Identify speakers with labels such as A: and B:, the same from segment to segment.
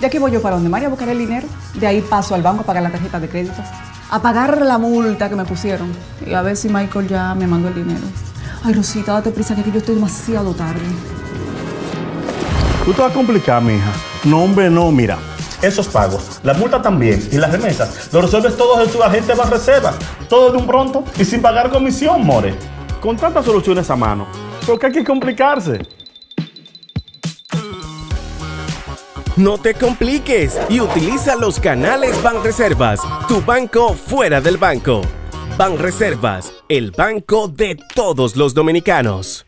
A: Ya que voy yo para donde María a buscar el dinero, de ahí paso al banco a pagar la tarjeta de crédito, a pagar la multa que me pusieron y a ver si Michael ya me mandó el dinero. Ay, Rosita, date prisa que aquí yo estoy demasiado tarde.
B: Tú te vas a complicar, mija. No, hombre, no, mira. Esos pagos, la multa también y las remesas, lo resuelves todos en tu agente de reserva. Todo de un pronto y sin pagar comisión, more. Con tantas soluciones a mano, ¿por qué hay que complicarse?
C: No te compliques y utiliza los canales Banreservas, tu banco fuera del banco. Banreservas, el banco de todos los dominicanos.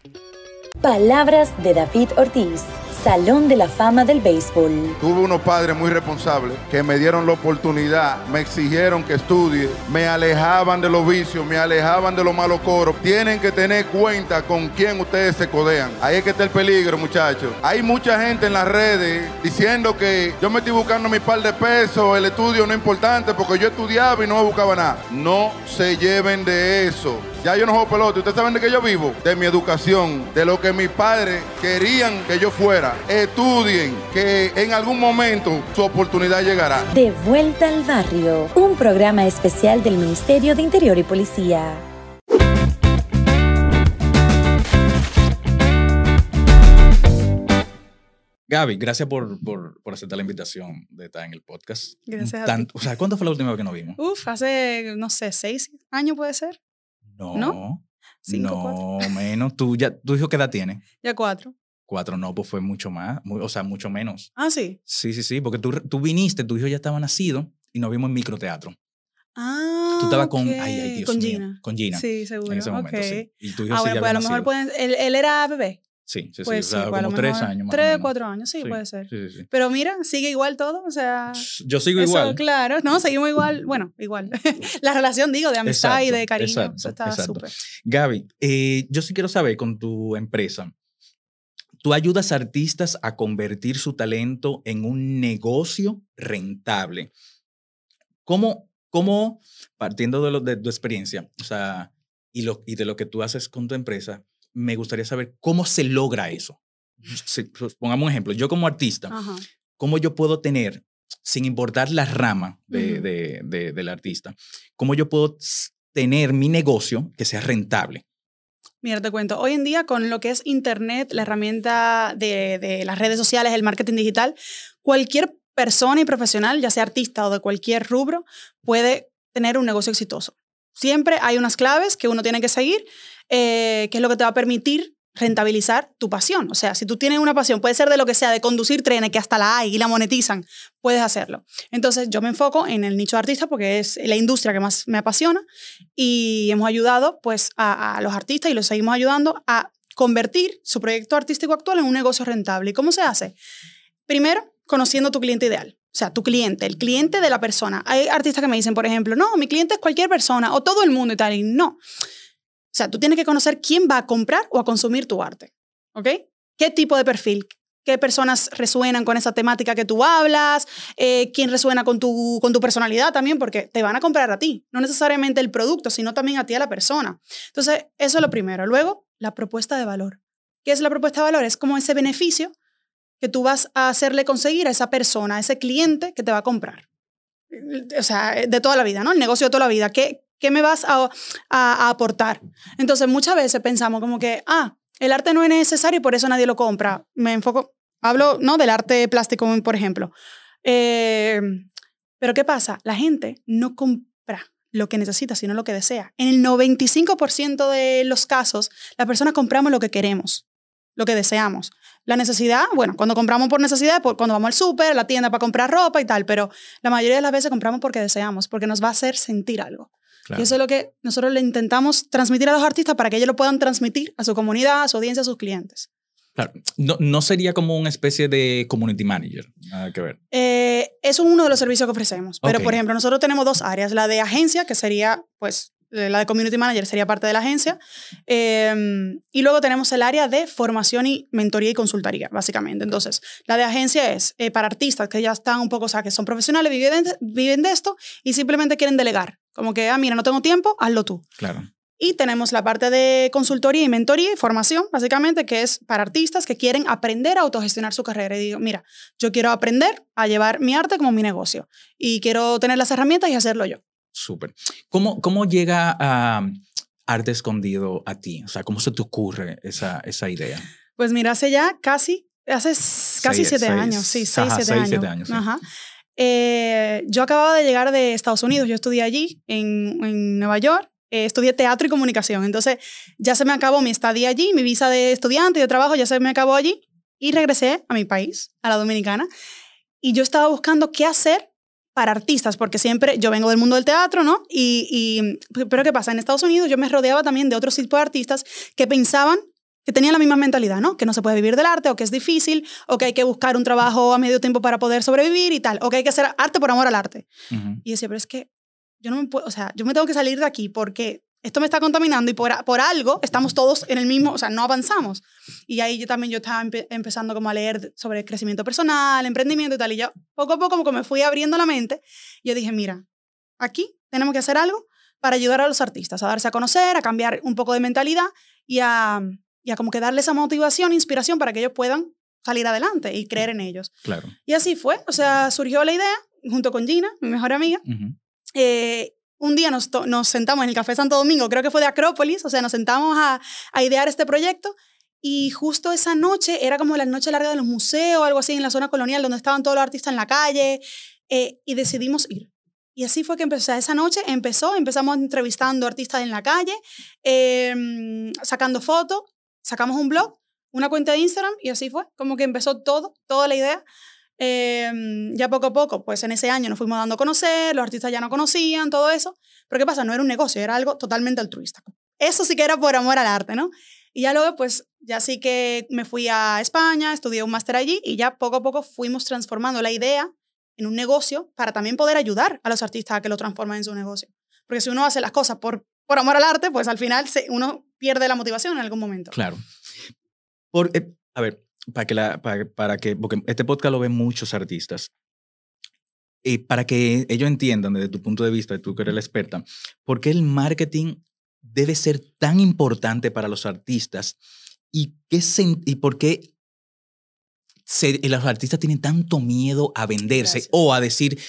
D: Palabras de David Ortiz. Salón de la Fama del Béisbol.
E: Tuve unos padres muy responsables que me dieron la oportunidad, me exigieron que estudie, me alejaban de los vicios, me alejaban de los malos coros. Tienen que tener cuenta con quién ustedes se codean. Ahí es que está el peligro, muchachos. Hay mucha gente en las redes diciendo que yo me estoy buscando mi par de pesos, el estudio no es importante porque yo estudiaba y no buscaba nada. No se lleven de eso. Ya yo no juego pelota. ¿Ustedes saben de qué yo vivo? De mi educación, de lo que mis padres querían que yo fuera. Estudien, que en algún momento su oportunidad llegará.
D: De vuelta al barrio, un programa especial del Ministerio de Interior y Policía.
F: Gaby, gracias por, por, por, aceptar la invitación de estar en el podcast.
G: Gracias.
F: Tant, o sea, ¿cuándo fue la última vez que nos vimos?
G: Uf, hace, no sé, seis años puede ser.
F: No.
G: ¿No? Cinco,
F: no,
G: cuatro.
F: menos. ¿Tú, ya, ¿Tu hijo qué edad tiene?
G: Ya cuatro.
F: Cuatro, no, pues fue mucho más, muy- o sea, mucho menos.
G: Ah, sí.
F: Sí, sí, sí, porque tú, tú viniste, tu hijo ya estaba nacido y nos vimos en microteatro.
G: Ah.
F: Tú estabas con, ay, ay, Dios
G: Con
F: mío,
G: Gina.
F: con Gina.
G: Sí, seguro.
F: En ese momento, sí. Y tu hijo
G: Ah,
F: sí
G: bueno,
F: ya
G: pues a lo mejor pueden, él, él era bebé.
F: Sí, sí, sí,
G: Pues
F: o sea,
G: sí, pues a lo
F: como tres años más o
G: Tres,
F: menos.
G: cuatro años, sí, puede ser.
F: Sí, sí, sí.
G: Pero mira, sigue igual todo, o sea...
F: Yo sigo
G: eso,
F: igual.
G: Claro, no, seguimos igual, bueno, igual. La relación, digo, de amistad y
F: Exacto,
G: de cariño,
F: exacto,
G: eso está
F: exacto.
G: súper.
F: Gaby, eh, yo sí quiero saber con tu empresa, tú ayudas a artistas a convertir su talento en un negocio rentable. ¿Cómo, cómo partiendo de, lo, de tu experiencia, o sea, y, lo, y de lo que tú haces con tu empresa, me gustaría saber cómo se logra eso? Pues, pongamos un ejemplo, yo como artista,
G: Ajá.
F: ¿cómo yo puedo tener, sin importar la rama de,
G: Ujú.
F: de- de- del artista, cómo yo puedo tener mi negocio que sea rentable?
G: Mira, te cuento, hoy en día con lo que es Internet, la herramienta de, de las redes sociales, el marketing digital, cualquier persona y profesional, ya sea artista o de cualquier rubro, puede tener un negocio exitoso. Siempre hay unas claves que uno tiene que seguir, eh, es lo que te va a permitir rentabilizar tu pasión. O sea, si tú tienes una pasión, puede ser de lo que sea, de conducir trenes, que hasta la hay y la monetizan, puedes hacerlo. Entonces, yo me enfoco en el nicho de artista porque es la industria que más me apasiona y hemos ayudado pues a, a los artistas y los seguimos ayudando a convertir su proyecto artístico actual en un negocio rentable. ¿Y cómo se hace? Primero, conociendo tu cliente ideal. O sea, tu cliente, el cliente de la persona. Hay artistas que me dicen, por ejemplo, no, mi cliente es cualquier persona o todo el mundo y tal. Y no. Sea, tú tienes que conocer quién va a comprar o a consumir tu arte. ¿Ok? ¿Qué tipo de perfil? ¿Qué personas resuenan con esa temática que tú hablas? Eh, ¿Quién resuena con tu, con tu personalidad también? Porque te van a comprar a ti. No necesariamente el producto, sino también a ti, a la persona. Entonces, eso es lo primero. Luego, la propuesta de valor. ¿Qué es la propuesta de valor? Es como ese beneficio que tú vas a hacerle conseguir a esa persona, a ese cliente que te va a comprar. O sea, de toda la vida, ¿no? El negocio de toda la vida. ¿Qué, qué me vas a, a- a aportar? Entonces, muchas veces pensamos como que, ah, el arte no es necesario y por eso nadie lo compra. Me enfoco, hablo, ¿no? Del arte plástico, por ejemplo. Eh, pero ¿qué pasa? La gente no compra lo que necesita, sino lo que desea. En el 95% de los casos, las personas compramos lo que queremos, lo que deseamos. La necesidad, bueno, cuando compramos por necesidad, por, cuando vamos al súper, a la tienda para comprar ropa y tal, pero la mayoría de las veces compramos porque deseamos, porque nos va a hacer sentir algo. Y eso es lo que nosotros le intentamos transmitir a los artistas para que ellos lo puedan transmitir a su comunidad, a su audiencia, a sus clientes.
F: Claro, no, no sería como una especie de community manager, nada que ver.
G: Eh, eso es uno de los servicios que ofrecemos. Pero,
F: Ok.
G: por ejemplo, nosotros tenemos dos áreas. La de agencia, que sería, pues, eh, la de community manager sería parte de la agencia. Eh, y luego tenemos el área de formación y mentoría y consultoría, básicamente. Entonces, la de agencia es eh, para artistas que ya están un poco, o sea, que son profesionales, viven de, viven de esto y simplemente quieren delegar. Como que, ah, mira, no tengo tiempo, hazlo tú.
F: Claro.
G: Y tenemos la parte de consultoría y mentoría y formación, básicamente, que es para artistas que quieren aprender a autogestionar su carrera. Y digo, mira, yo quiero aprender a llevar mi arte como mi negocio y quiero tener las herramientas y hacerlo yo.
F: Súper. ¿Cómo, ¿Cómo llega a arte escondido a ti? O sea, ¿cómo se te ocurre esa, esa idea?
G: Pues mira, hace ya casi, hace s- casi
F: Seis-
G: siete
F: seis-
G: años, sí, seis,
F: ajá,
G: siete
F: seis,
G: años.
F: siete años, sí.
G: Ajá. Eh, yo acababa de llegar de Estados Unidos, yo estudié allí, en, en Nueva York, eh, estudié teatro y comunicación, entonces ya se me acabó mi estadía allí, mi visa de estudiante y de trabajo ya se me acabó allí y regresé a mi país, a la dominicana, y yo estaba buscando qué hacer para artistas, porque siempre yo vengo del mundo del teatro, ¿no? Y, y pero ¿qué pasa? En Estados Unidos yo me rodeaba también de otros tipos de artistas que pensaban que tenían la misma mentalidad, ¿no? Que no se puede vivir del arte o que es difícil o que hay que buscar un trabajo a medio tiempo para poder sobrevivir y tal, o que hay que hacer arte por amor al arte. Y decía, pero es que yo no me puedo, o sea, yo me tengo que salir de aquí porque esto me está contaminando y por, algo estamos todos en el mismo, o sea, no avanzamos. Y ahí yo también yo estaba empe- empezando como a leer sobre crecimiento personal, emprendimiento y tal, y yo poco a poco como que me fui abriendo la mente. Y yo dije, mira, aquí tenemos que hacer algo para ayudar a los artistas, a darse a conocer, a cambiar un poco de mentalidad y a, y a como que darle esa motivación, inspiración para que ellos puedan salir adelante y creer en ellos.
F: Claro.
G: Y así fue, o sea, surgió la idea junto con Gina, mi mejor amiga.
F: Ujú.
G: Eh, un día nos, nos sentamos en el Café Santo Domingo, creo que fue de Acrópolis, o sea, nos sentamos a, a idear este proyecto y justo esa noche era como la noche larga de los museos, algo así, en la zona colonial, donde estaban todos los artistas en la calle, eh, y decidimos ir. Y así fue que empezó, esa noche empezó, empezamos entrevistando artistas en la calle, eh, sacando fotos, sacamos un blog, una cuenta de Instagram, y así fue, como que empezó todo, toda la idea. Eh, ya poco a poco, pues en ese año nos fuimos dando a conocer, los artistas ya no conocían, todo eso. Pero ¿qué pasa? No era un negocio, era algo totalmente altruista. Eso sí que era por amor al arte, ¿no? Y ya luego, pues, ya sí que me fui a España, estudié un máster allí y ya poco a poco fuimos transformando la idea en un negocio para también poder ayudar a los artistas a que lo transformen en su negocio. Porque si uno hace las cosas por, por amor al arte, pues al final se- uno pierde la motivación en algún momento.
F: Claro. Por, eh, a ver, para que, la, para, para que, porque este podcast lo ven muchos artistas. Y para que ellos entiendan desde tu punto de vista, tú que eres la experta, por qué el marketing debe ser tan importante para los artistas y, qué sen- y por qué se- los artistas tienen tanto miedo a venderse
G: Gracias.
F: o a decir,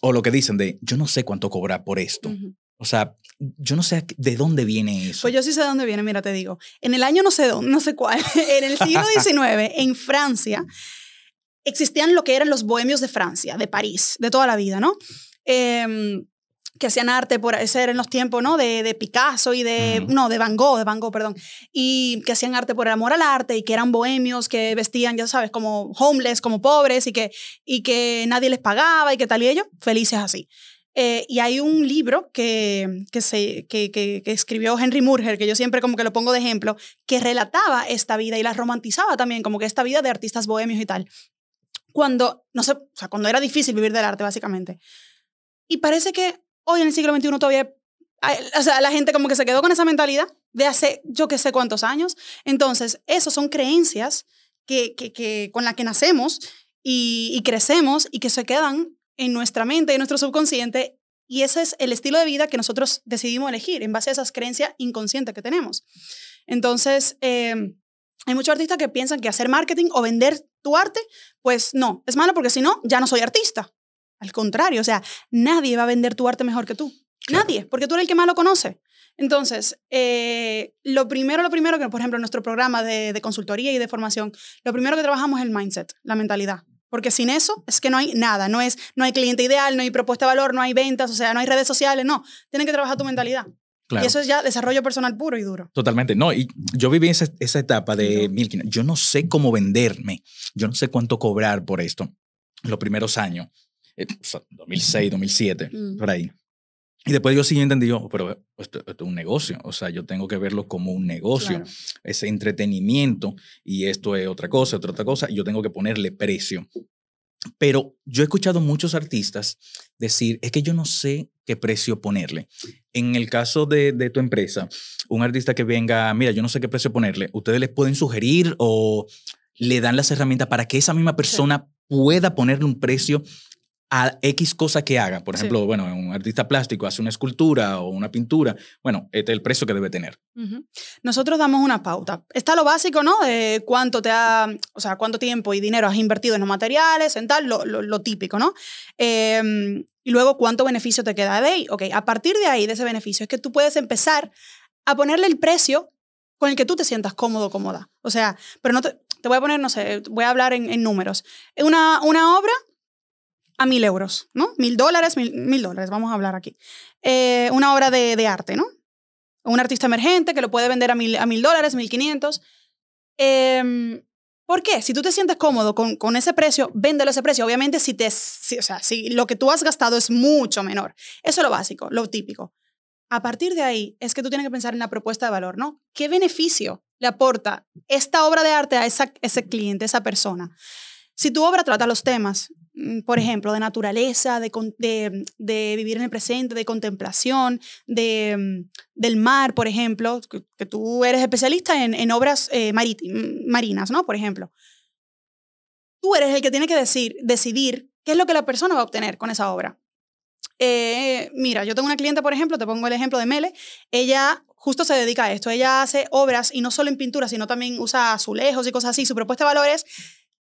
F: o lo que dicen de, yo no sé cuánto cobrar por esto.
G: Ujú.
F: O sea, yo no sé de dónde viene eso.
G: Pues yo sí sé de dónde viene, mira, te digo. En el año no sé dónde, no sé cuál, en el siglo XIX, en Francia, existían lo que eran los bohemios de Francia, de París, de toda la vida, ¿no? Em, que hacían arte por ser en los tiempos, ¿no? De, de Picasso y de,
F: Ujú.
G: no, de Van Gogh, de Van Gogh, perdón. Y que hacían arte por el amor al arte y que eran bohemios, que vestían, ya sabes, como homeless, como pobres y que, y que nadie les pagaba y que tal y ellos, felices así. Eh, y hay un libro que, que, escribió Henry Murger, que yo siempre como que lo pongo de ejemplo, que relataba esta vida y la romantizaba también, como que esta vida de artistas bohemios y tal. Cuando, no sé, o sea, cuando era difícil vivir del arte, básicamente. Y parece que hoy en el siglo XXI todavía, o sea, la gente como que se quedó con esa mentalidad de hace yo que sé cuántos años. Entonces, esos son creencias que, que, con las que nacemos y crecemos y que se quedan en nuestra mente, en nuestro subconsciente, y ese es el estilo de vida que nosotros decidimos elegir en base a esas creencias inconscientes que tenemos. Entonces, eh, hay muchos artistas que piensan que hacer marketing o vender tu arte, pues no, es malo porque si no, ya no soy artista. Al contrario, o sea, nadie va a vender tu arte mejor que tú.
F: Claro.
G: Nadie, porque tú eres el que más lo conoce. Entonces, eh, lo primero, lo primero que, por ejemplo, en nuestro programa de, de consultoría y de formación, lo primero que trabajamos es el mindset, la mentalidad. Porque sin eso es que no hay nada, no, es, no hay cliente ideal, no hay propuesta de valor, no hay ventas, o sea, no hay redes sociales, no. Tienes que trabajar tu mentalidad.
F: Claro.
G: Y eso es ya desarrollo personal puro y duro.
F: Totalmente. No, y yo viví esa, esa etapa de
G: No.
F: Milkin. Yo no sé cómo venderme. Yo no sé cuánto cobrar por esto. Los primeros años. eh, o sea, 2006, 2007,
G: Mm.
F: por ahí. Y después yo sí entendí, yo, pero esto, esto es un negocio. O sea, yo tengo que verlo como un negocio.
G: Claro.
F: Ese entretenimiento y esto es otra cosa, otra, otra cosa. Y yo tengo que ponerle precio. Pero yo he escuchado muchos artistas decir, es que yo no sé qué precio ponerle. En el caso de, de tu empresa, un artista que venga, mira, yo no sé qué precio ponerle, ustedes les pueden sugerir o le dan las herramientas para que esa misma persona pueda ponerle un precio a X cosa que haga. Por
G: Sí.
F: ejemplo, bueno, un artista plástico hace una escultura o una pintura. Bueno, este es el precio que debe tener.
G: Nosotros damos una pauta. Está lo básico, ¿no? De cuánto te ha, o sea, cuánto tiempo y dinero has invertido en los materiales, en tal, lo, lo- lo típico, ¿no? Eh, y luego cuánto beneficio te queda de ahí. Ok, a partir de ahí, de ese beneficio, es que tú puedes empezar a ponerle el precio con el que tú te sientas cómodo o cómoda. O sea, pero no te, te voy a poner, no sé, voy a hablar en, en números. Una, una obra a mil euros, ¿no? Mil dólares, mil, dólares, vamos a hablar aquí. Eh, una obra de, arte, ¿no? Un artista emergente que lo puede vender a mil, a mil dólares, mil quinientos. Em, ¿Por qué? Si tú te sientes cómodo con, con ese precio, véndelo a ese precio. Obviamente, si, te, si, o sea, si lo que tú has gastado es mucho menor. Eso es lo básico, lo típico. A partir de ahí es que tú tienes que pensar en la propuesta de valor, ¿no? ¿Qué beneficio le aporta esta obra de arte a ese cliente, esa persona? Si tu obra trata los temas, mm, por ejemplo, de naturaleza, de, de, vivir en el presente, de contemplación, de, mm, del mar, por ejemplo, que, tú eres especialista en, en obras eh, mm, marinas, ¿no? Por ejemplo. Tú eres el que tiene que decir, decidir qué es lo que la persona va a obtener con esa obra. Eh, mira, yo tengo una cliente, por ejemplo, te pongo el ejemplo de Mele, ella justo se dedica a esto, ella hace obras y no solo en pintura, sino también usa azulejos y cosas así. Su propuesta de valor es,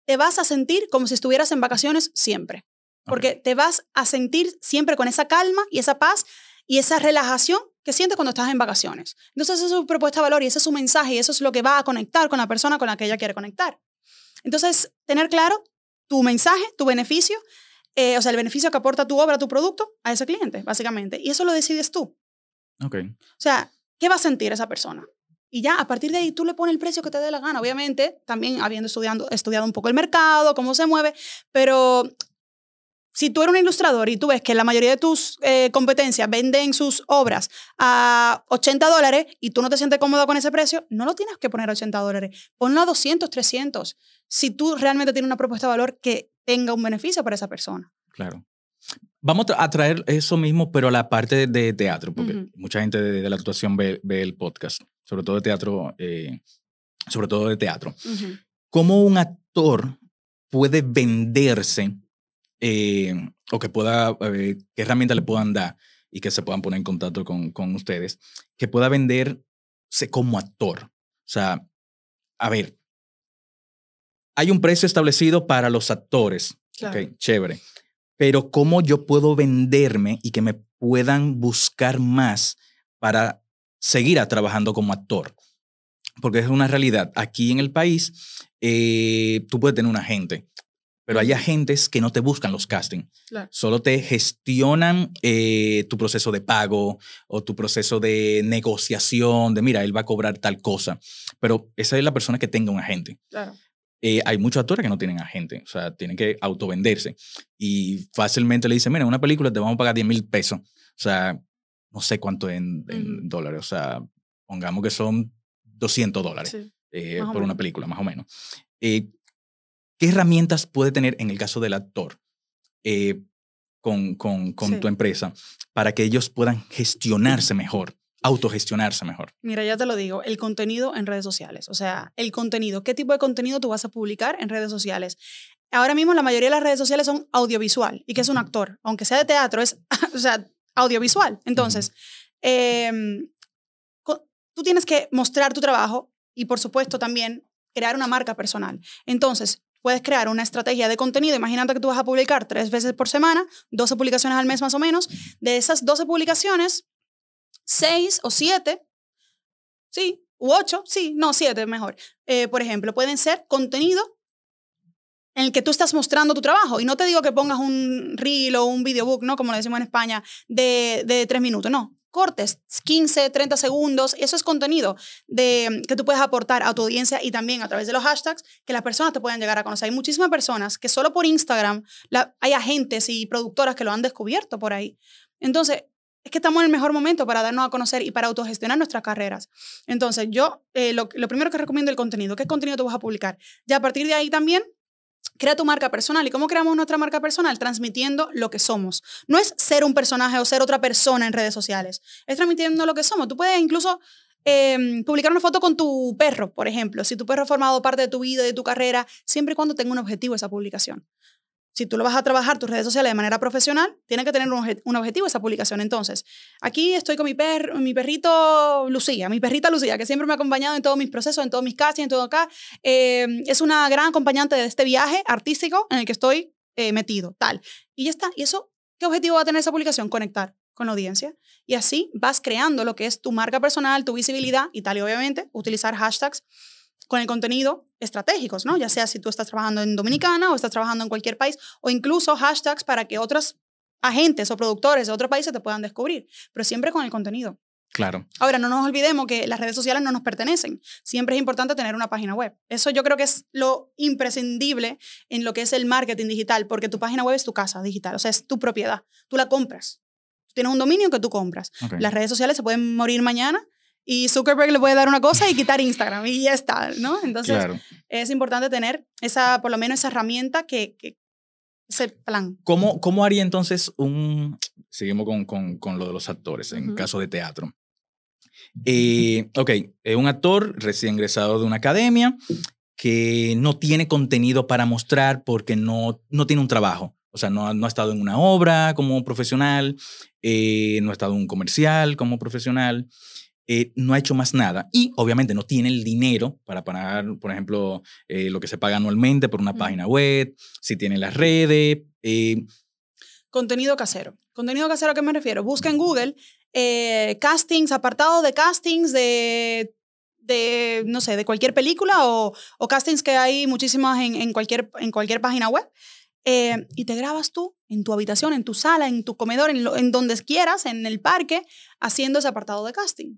G: te vas a sentir como si estuvieras en vacaciones siempre, porque te vas a sentir siempre con esa calma y esa paz y esa relajación que sientes cuando estás en vacaciones. Entonces, esa es su propuesta de valor y ese es su mensaje y eso es lo que va a conectar con la persona con la que ella quiere conectar. Entonces, tener claro tu mensaje, tu beneficio, eh, o sea, el beneficio que aporta tu obra, tu producto a ese cliente, básicamente. Y eso lo decides tú.
F: Ok.
G: O sea, ¿qué va a sentir esa persona? Y ya a partir de ahí tú le pones el precio que te dé la gana. Obviamente, también habiendo estudiando, estudiado un poco el mercado, cómo se mueve, pero si tú eres un ilustrador y tú ves que la mayoría de tus eh, competencias venden sus obras a 80 dólares y tú no te sientes cómodo con ese precio, no lo tienes que poner a 80 dólares. Ponlo a 200, 300. Si tú realmente tienes una propuesta de valor que tenga un beneficio para esa persona.
F: Claro. Vamos a traer eso mismo, pero a la parte de teatro, porque mucha gente de, de la actuación ve, ve el podcast, sobre todo de teatro, eh, sobre todo de teatro. ¿Cómo un actor puede venderse eh, o que pueda, eh, qué herramientas le puedan dar y que se puedan poner en contacto con, con ustedes, que pueda venderse como actor? O sea, a ver, hay un precio establecido para los actores.
G: Claro.
F: Ok, chévere. Pero ¿cómo yo puedo venderme y que me puedan buscar más para seguir a- trabajando como actor? Porque es una realidad. Aquí en el país, eh, tú puedes tener un agente, pero hay agentes que no te buscan los castings.
G: Claro.
F: Solo te gestionan eh, tu proceso de pago o tu proceso de negociación, de mira, él va a cobrar tal cosa. Pero esa es la persona que tenga un agente.
G: Claro.
F: Eh, hay muchos actores que no tienen agente, o sea, tienen que autovenderse. Y fácilmente le dicen, mira, en una película te vamos a pagar 10 mil pesos. O sea, no sé cuánto en, en
G: Ujú.
F: dólares, o sea, pongamos que son 200 dólares
G: Sí.
F: eh, por una película, más o menos. Eh, ¿Qué herramientas puede tener en el caso del actor eh, con, con, con
G: Sí.
F: tu empresa para que ellos puedan gestionarse mejor, autogestionarse mejor?
G: Mira, ya te lo digo, el contenido en redes sociales. O sea, el contenido, ¿qué tipo de contenido tú vas a publicar en redes sociales? Ahora mismo la mayoría de las redes sociales son audiovisual. ¿Y qué es un actor? Aunque sea de teatro, es o sea, audiovisual. Entonces, em, tú tienes que mostrar tu trabajo y, por supuesto, también crear una marca personal. Entonces, puedes crear una estrategia de contenido. Imagínate que tú vas a publicar tres veces por semana, 12 publicaciones al mes más o menos. De esas 12 publicaciones, seis o siete, sí, u ocho, sí, no, siete mejor. Eh, por ejemplo, pueden ser contenido en el que tú estás mostrando tu trabajo. Y no te digo que pongas un reel o un videobook, ¿no? Como lo decimos en España, de, de tres minutos, no. Cortes, 15, 30 segundos, eso es contenido de, que tú puedes aportar a tu audiencia y también a través de los hashtags que las personas te puedan llegar a conocer. Hay muchísimas personas que solo por Instagram hay agentes y productoras que lo han descubierto por ahí. Entonces, es que estamos en el mejor momento para darnos a conocer y para autogestionar nuestras carreras. Entonces, yo eh, lo, primero que recomiendo es el contenido. ¿Qué contenido tú vas a publicar? Ya a partir de ahí también, crea tu marca personal. ¿Y cómo creamos nuestra marca personal? Transmitiendo lo que somos. No es ser un personaje o ser otra persona en redes sociales. Es transmitiendo lo que somos. Tú puedes incluso eh, publicar una foto con tu perro, por ejemplo. Si tu perro ha formado parte de tu vida, de tu carrera, siempre y cuando tenga un objetivo esa publicación. Si tú lo vas a trabajar tus redes sociales de manera profesional, tiene que tener un, obje- un objetivo esa publicación. Entonces, aquí estoy con mi, per, mi perrito Lucía, mi perrita Lucía, que siempre me ha acompañado en todos mis procesos, en todos mis castings, en todo acá. Eh, es una gran acompañante de este viaje artístico en el que estoy eh, metido, tal. Y ya está. ¿Y eso qué objetivo va a tener esa publicación? Conectar con la audiencia. Y así vas creando lo que es tu marca personal, tu visibilidad y tal. Y obviamente utilizar hashtags con el contenido estratégicos, ¿no? Ya sea si tú estás trabajando en Dominicana o estás trabajando en cualquier país, o incluso hashtags para que otros agentes o productores de otros países te puedan descubrir, pero siempre con el contenido.
F: Claro.
G: Ahora, no nos olvidemos que las redes sociales no nos pertenecen. Siempre es importante tener una página web. Eso yo creo que es lo imprescindible en lo que es el marketing digital, porque tu página web es tu casa digital, o sea, es tu propiedad. Tú la compras. Tú tienes un dominio que tú compras. Las redes sociales se pueden morir mañana y Zuckerberg le puede dar una cosa y quitar Instagram y ya está, ¿no? Entonces,
F: Claro.
G: es importante tener esa, por lo menos esa herramienta que, que ese plan.
F: ¿Cómo, ¿Cómo haría entonces un... Seguimos con, con, con lo de los actores, en
G: Ujú.
F: caso de teatro. Eh, ok, eh, un actor recién egresado de una academia que no tiene contenido para mostrar porque no, no tiene un trabajo. O sea, no, no ha estado en una obra como profesional, eh, no ha estado en un comercial como profesional, eh, no ha hecho más nada. Y obviamente no tiene el dinero para pagar, por ejemplo, eh, lo que se paga anualmente por una página web, si tiene las redes. eh,
G: Contenido casero. Contenido casero, ¿a qué me refiero? Busca en Google eh, castings, apartado de castings de, de, no sé, de cualquier película o, o castings que hay muchísimas en, en cualquier, en cualquier página web. eh, y te grabas tú en tu habitación, en tu sala, en tu comedor, en, lo- en donde quieras, en el parque, haciendo ese apartado de casting.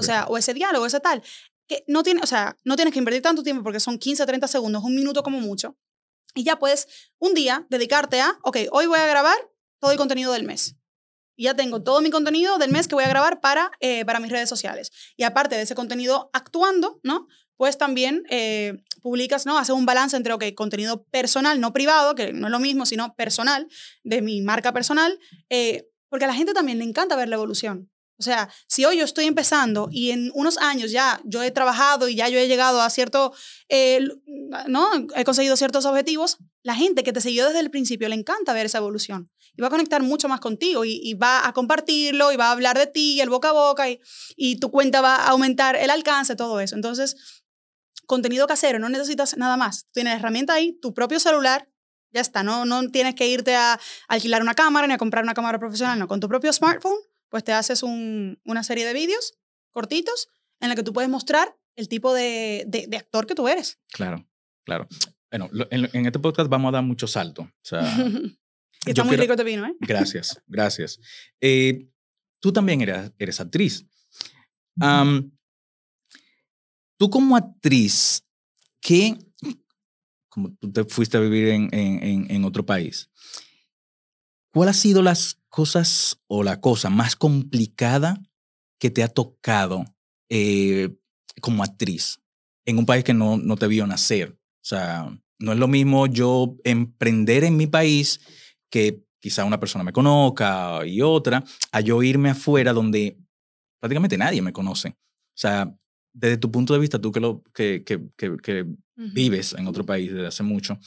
G: O sea, o ese diálogo, ese tal. Que no, tiene, o sea, no tienes que invertir tanto tiempo porque son 15, 30 segundos, un minuto como mucho. Y ya puedes un día dedicarte a, ok, hoy voy a grabar todo el contenido del mes. Y ya tengo todo mi contenido del mes que voy a grabar para, eh, para mis redes sociales. Y aparte de ese contenido actuando, ¿no? Pues también eh, publicas, ¿no? Haces un balance entre, ok, contenido personal, no privado, que no es lo mismo, sino personal, de mi marca personal, eh, porque a la gente también le encanta ver la evolución. O sea, si hoy yo estoy empezando y en unos años ya yo he trabajado y ya yo he llegado a cierto, eh, ¿no? He conseguido ciertos objetivos, la gente que te siguió desde el principio le encanta ver esa evolución y va a conectar mucho más contigo y, y va a compartirlo y va a hablar de ti, el boca a boca y, y tu cuenta va a aumentar el alcance, todo eso. Entonces, contenido casero, no necesitas nada más. Tienes herramienta ahí, tu propio celular, ya está, no, no tienes que irte a alquilar una cámara ni a comprar una cámara profesional, no, con tu propio smartphone, pues te haces un- una serie de vídeos cortitos en la que tú puedes mostrar el tipo de, de- de actor que tú eres.
F: Claro, claro. Bueno, lo- en, en este podcast vamos a dar mucho salto. O sea,
G: está muy
F: quiero-
G: rico este vino, ¿eh?
F: gracias, gracias. Eh, tú también eres, eres actriz. Tú como actriz, ¿qué, como tú te fuiste a vivir en, en- en- en otro país, ¿cuál ha sido las cosas o la cosa más complicada que te ha tocado eh, como actriz en un país que no, no te vio nacer? O sea, no es lo mismo yo emprender en mi país que quizá una persona me conozca y otra, a yo irme afuera donde prácticamente nadie me conoce. O sea, desde tu punto de vista, tú que, lo, que, que, que, que
G: Ujú.
F: vives en otro país desde hace mucho,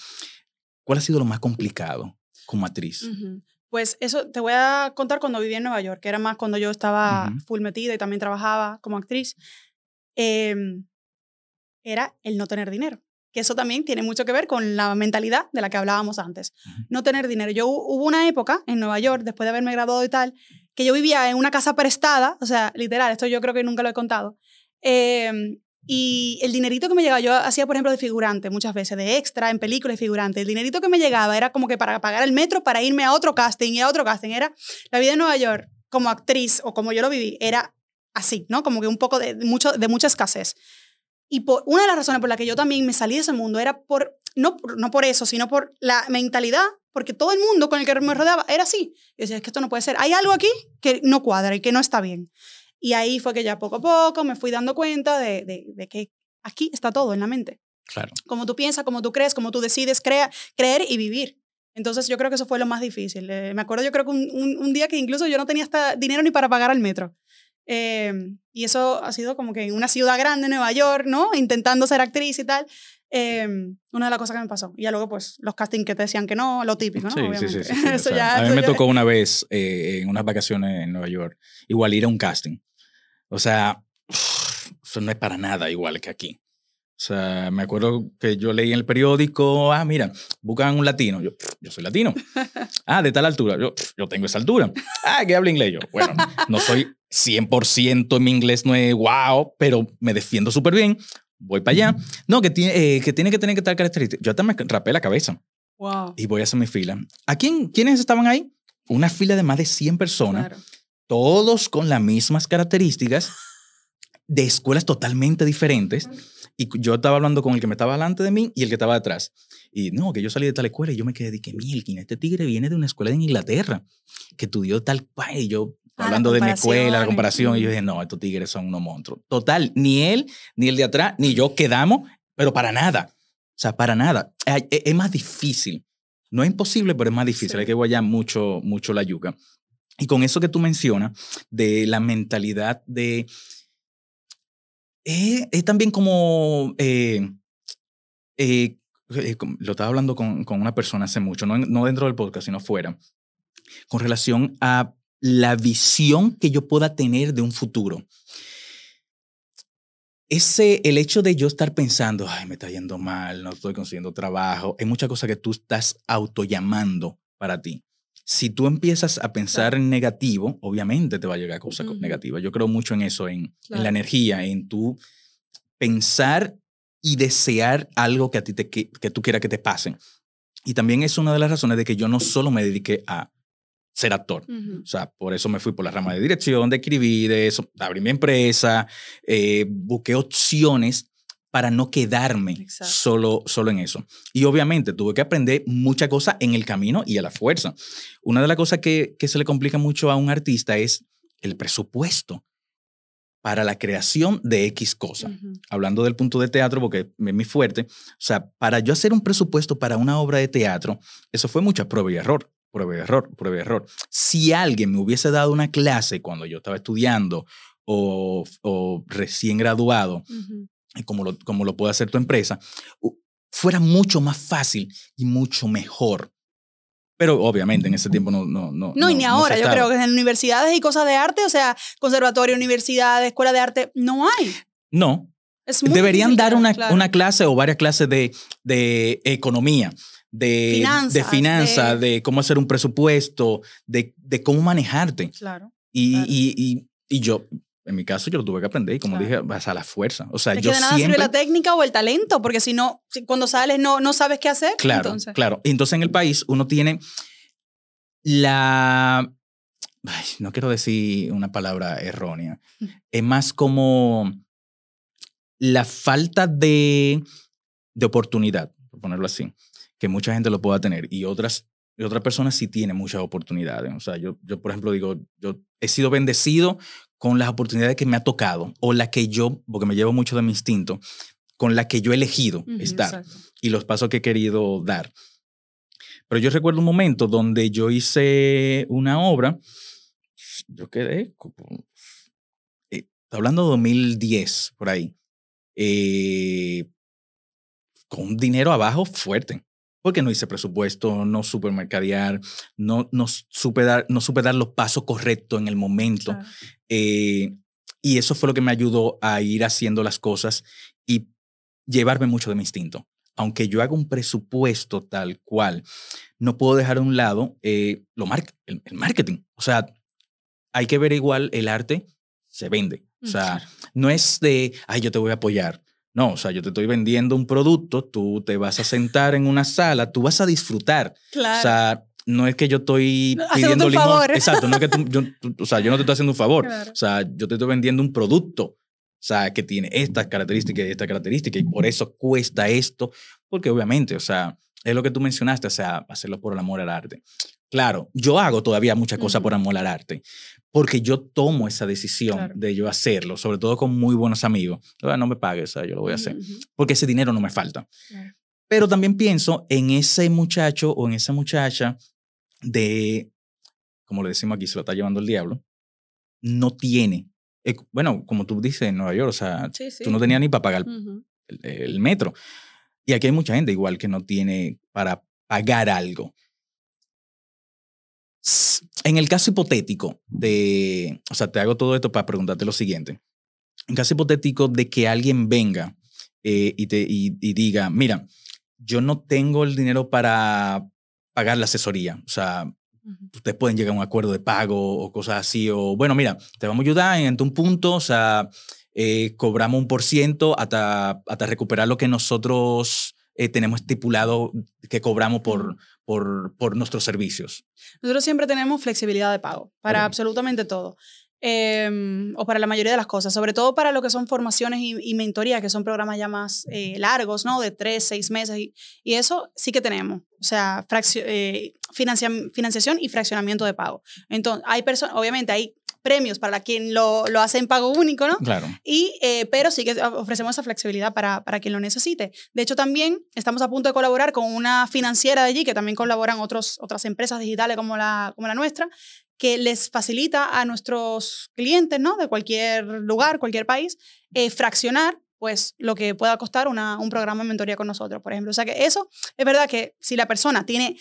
F: ¿cuál ha sido lo más complicado como actriz?
G: Ujú. Pues eso te voy a contar cuando viví en Nueva York, que era más cuando yo estaba
F: Ujú.
G: full metida y también trabajaba como actriz. Em, era el no tener dinero. Que eso también tiene mucho que ver con la mentalidad de la que hablábamos antes. No tener dinero. Yo hu- hubo una época en Nueva York, después de haberme graduado y tal, que yo vivía en una casa prestada, o sea, literal, esto yo creo que nunca lo he contado. Em, y el dinerito que me llegaba, yo hacía, por ejemplo, de figurante muchas veces, de extra en películas de figurante. El dinerito que me llegaba era como que para pagar el metro, para irme a otro casting y a otro casting. Era la vida en Nueva York como actriz o como yo lo viví, era así, ¿no? Como que un poco de, de mucho, de mucha escasez. Y por, una de las razones por la que yo también me salí de ese mundo era por, no, no por eso, sino por la mentalidad, porque todo el mundo con el que me rodeaba era así. Yo decía, es que esto no puede ser. Hay algo aquí que no cuadra y que no está bien. Y ahí fue que ya poco a poco me fui dando cuenta de, de- de que aquí está todo en la mente.
F: Claro.
G: Como tú piensas, como tú crees, como tú decides crea, creer y vivir. Entonces yo creo que eso fue lo más difícil. Eh, me acuerdo yo creo que un, un- un día que incluso yo no tenía hasta dinero ni para pagar el metro. Eh, y eso ha sido como que en una ciudad grande, Nueva York, ¿no? Intentando ser actriz y tal. eh, una de las cosas que me pasó. Y ya luego, pues, los castings que te decían que no, lo típico, ¿no?
F: Sí, sí, sí, sí, sí, o
G: Eso
F: sea,
G: ya-
F: a mí me tocó una vez eh, en unas vacaciones en Nueva York, igual ir a un casting. O sea, eso no es para nada igual que aquí. O sea, me acuerdo que yo leí en el periódico, ah, mira, buscan un latino. Yo, yo soy latino. Ah, de tal altura. Yo, yo tengo esa altura. Ah, que habla inglés. Yo, bueno, no soy 100% en mi inglés, no es wow, pero me defiendo súper bien. Voy para allá. No, que tiene, eh, que tiene que tener que tal característica. Yo hasta me rapé la cabeza
G: Wow.
F: y voy a hacer mi fila. ¿A quién, quiénes estaban ahí? Una fila de más de 100 personas,
G: Claro.
F: Todos con las mismas características, de escuelas totalmente diferentes. Y yo estaba hablando con el que me estaba delante de mí y el que estaba detrás. Y no, que yo salí de tal escuela y yo me quedé de que Mielkin, este tigre viene de una escuela en Inglaterra, que estudió tal país. Y yo
G: Ah, la
F: hablando de mi escuela, la
G: comparación.
F: y yo dije, no, estos tigres son unos monstruos. Total, ni él, ni el de atrás, ni yo quedamos, pero para nada. O sea, para nada. Es, es más difícil. No es imposible, pero es más difícil.
G: Sí.
F: Hay que guayar mucho, mucho la yuca. Y con eso que tú mencionas, de la mentalidad de... eh, es también como... eh, eh, como- lo estaba hablando con, con una persona hace mucho, no, no dentro del podcast, sino fuera, con relación a la visión que yo pueda tener de un futuro. Ese, el hecho de yo estar pensando, ay, me está yendo mal, no estoy consiguiendo trabajo, hay muchas cosas que tú estás autollamando para ti. Si tú empiezas a pensar en negativo, obviamente te va a llegar cosas
G: Ujú.
F: negativas. Yo creo mucho en eso, en, la energía, en tú pensar y desear algo que a ti te, que, que tú quieras que te pase. Y también es una de las razones de que yo no solo me dediqué a ser actor. O sea, por eso me fui por la rama de dirección, de escribir, de eso, abrí mi empresa, eh, busqué opciones para no quedarme
G: Exacto.
F: solo, solo en eso. Y obviamente tuve que aprender muchas cosas en el camino y a la fuerza. Una de las cosas que, que se le complica mucho a un artista es el presupuesto para la creación de X cosa hablando del punto de teatro, porque es mi fuerte, o sea, para yo hacer un presupuesto para una obra de teatro, eso fue mucha prueba y error, prueba y error, prueba y error. Si alguien me hubiese dado una clase cuando yo estaba estudiando o, o recién graduado, como lo, como lo puede hacer tu empresa, fuera mucho más fácil y mucho mejor. Pero obviamente en ese tiempo no... No, no,
G: No, y ni ahora. Yo creo que en universidades y cosas de arte, o sea, conservatorio, universidades, escuela de arte, no hay.
F: No,
G: Es muy
F: Deberían
G: difícil
F: dar una,
G: claro.
F: una clase o varias clases de, de economía, de
G: Finanzas,
F: de, finanzas,
G: de-
F: de cómo hacer un presupuesto, de, de cómo manejarte.
G: Claro.
F: Y,
G: Claro.
F: y, y, y yo, en mi caso, yo lo tuve que aprender y como
G: Claro.
F: dije, vas a la fuerza. O sea,
G: Es
F: yo
G: que de nada
F: siempre...
G: sirve la técnica o el talento, porque si no, cuando sales no, no sabes qué hacer.
F: Claro,
G: entonces.
F: claro. Entonces en el país uno tiene la... ay, no quiero decir una palabra errónea. Es más como la falta de, de oportunidad, por ponerlo así, que mucha gente lo pueda tener y otras, y otras personas sí tienen muchas oportunidades. O sea, yo, yo, por ejemplo, digo, yo he sido bendecido con las oportunidades que me ha tocado o las que yo, porque me llevo mucho de mi instinto, con las que yo he elegido
G: Ujú,
F: estar
G: exacto.
F: y los pasos que he querido dar. Pero yo recuerdo un momento donde yo hice una obra, yo quedé, como- eh, hablando de 2010, por ahí, eh, con un dinero abajo fuerte, porque no hice presupuesto, no supe mercadear, no, no, supe dar, no supe dar los pasos correctos en el momento.
G: Claro.
F: Eh, y eso fue lo que me ayudó a ir haciendo las cosas y llevarme mucho de mi instinto. Aunque yo haga un presupuesto tal cual, no puedo dejar a un lado eh, lo mar- el, el marketing. O sea, hay que ver igual el arte se vende. O sea,
G: Claro.
F: no es de, ay, yo te voy a apoyar. No, o sea, yo te estoy vendiendo un producto, tú te vas a sentar en una sala, tú vas a disfrutar.
G: Claro.
F: O sea, no es que yo estoy
G: No,
F: pidiendo limón.
G: favor.
F: Exacto, no es que tú, yo, tú- o sea, yo no te estoy haciendo un favor.
G: Claro.
F: O sea, yo te estoy vendiendo un producto. O sea, que tiene estas características y estas características y por eso cuesta esto. Porque obviamente, o sea, es lo que tú mencionaste, o sea, hacerlo por el amor al arte. Claro, yo hago todavía muchas cosas por amor al arte, porque yo tomo esa decisión
G: Claro.
F: de yo hacerlo, sobre todo con muy buenos amigos. "Ah, No me pagues, sea, yo lo voy a hacer, porque ese dinero no me falta.
G: Claro.
F: Pero también pienso en ese muchacho o en esa muchacha de, como le decimos aquí, se lo está llevando el diablo, no tiene. eh, Bueno, como tú dices en Nueva York, o sea,
G: Sí, sí.
F: tú no tenías ni para pagar el, el metro. Y aquí hay mucha gente igual que no tiene para pagar algo. En el caso hipotético de, o sea, te hago todo esto para preguntarte lo siguiente. En caso hipotético de que alguien venga eh, y, te, y, y diga, mira, yo no tengo el dinero para pagar la asesoría. O sea, ustedes pueden llegar a un acuerdo de pago o cosas así. O bueno, mira, te vamos a ayudar en un punto, o sea, eh, cobramos un por ciento hasta, hasta recuperar lo que nosotros eh, tenemos estipulado que cobramos por, por, por nuestros servicios.
G: Nosotros siempre tenemos flexibilidad de pago para absolutamente todo. Em, o para la mayoría de las cosas, sobre todo para lo que son formaciones y, y mentorías, que son programas ya más eh, largos, ¿no? De tres, seis meses. Y, y eso sí que tenemos. O sea, eh, financia- financiación y fraccionamiento de pago. Entonces, hay personas, obviamente hay premios para quien lo, lo hace en pago único, ¿no?
F: Claro.
G: Y, eh, pero sí que ofrecemos esa flexibilidad para, para quien lo necesite. De hecho, también estamos a punto de colaborar con una financiera de allí, que también colaboran otros, otras empresas digitales como la, como la nuestra, que les facilita a nuestros clientes, ¿no? De cualquier lugar, cualquier país, eh, fraccionar pues lo que pueda costar una, un programa de mentoría con nosotros, por ejemplo. O sea que eso es verdad que si la persona tiene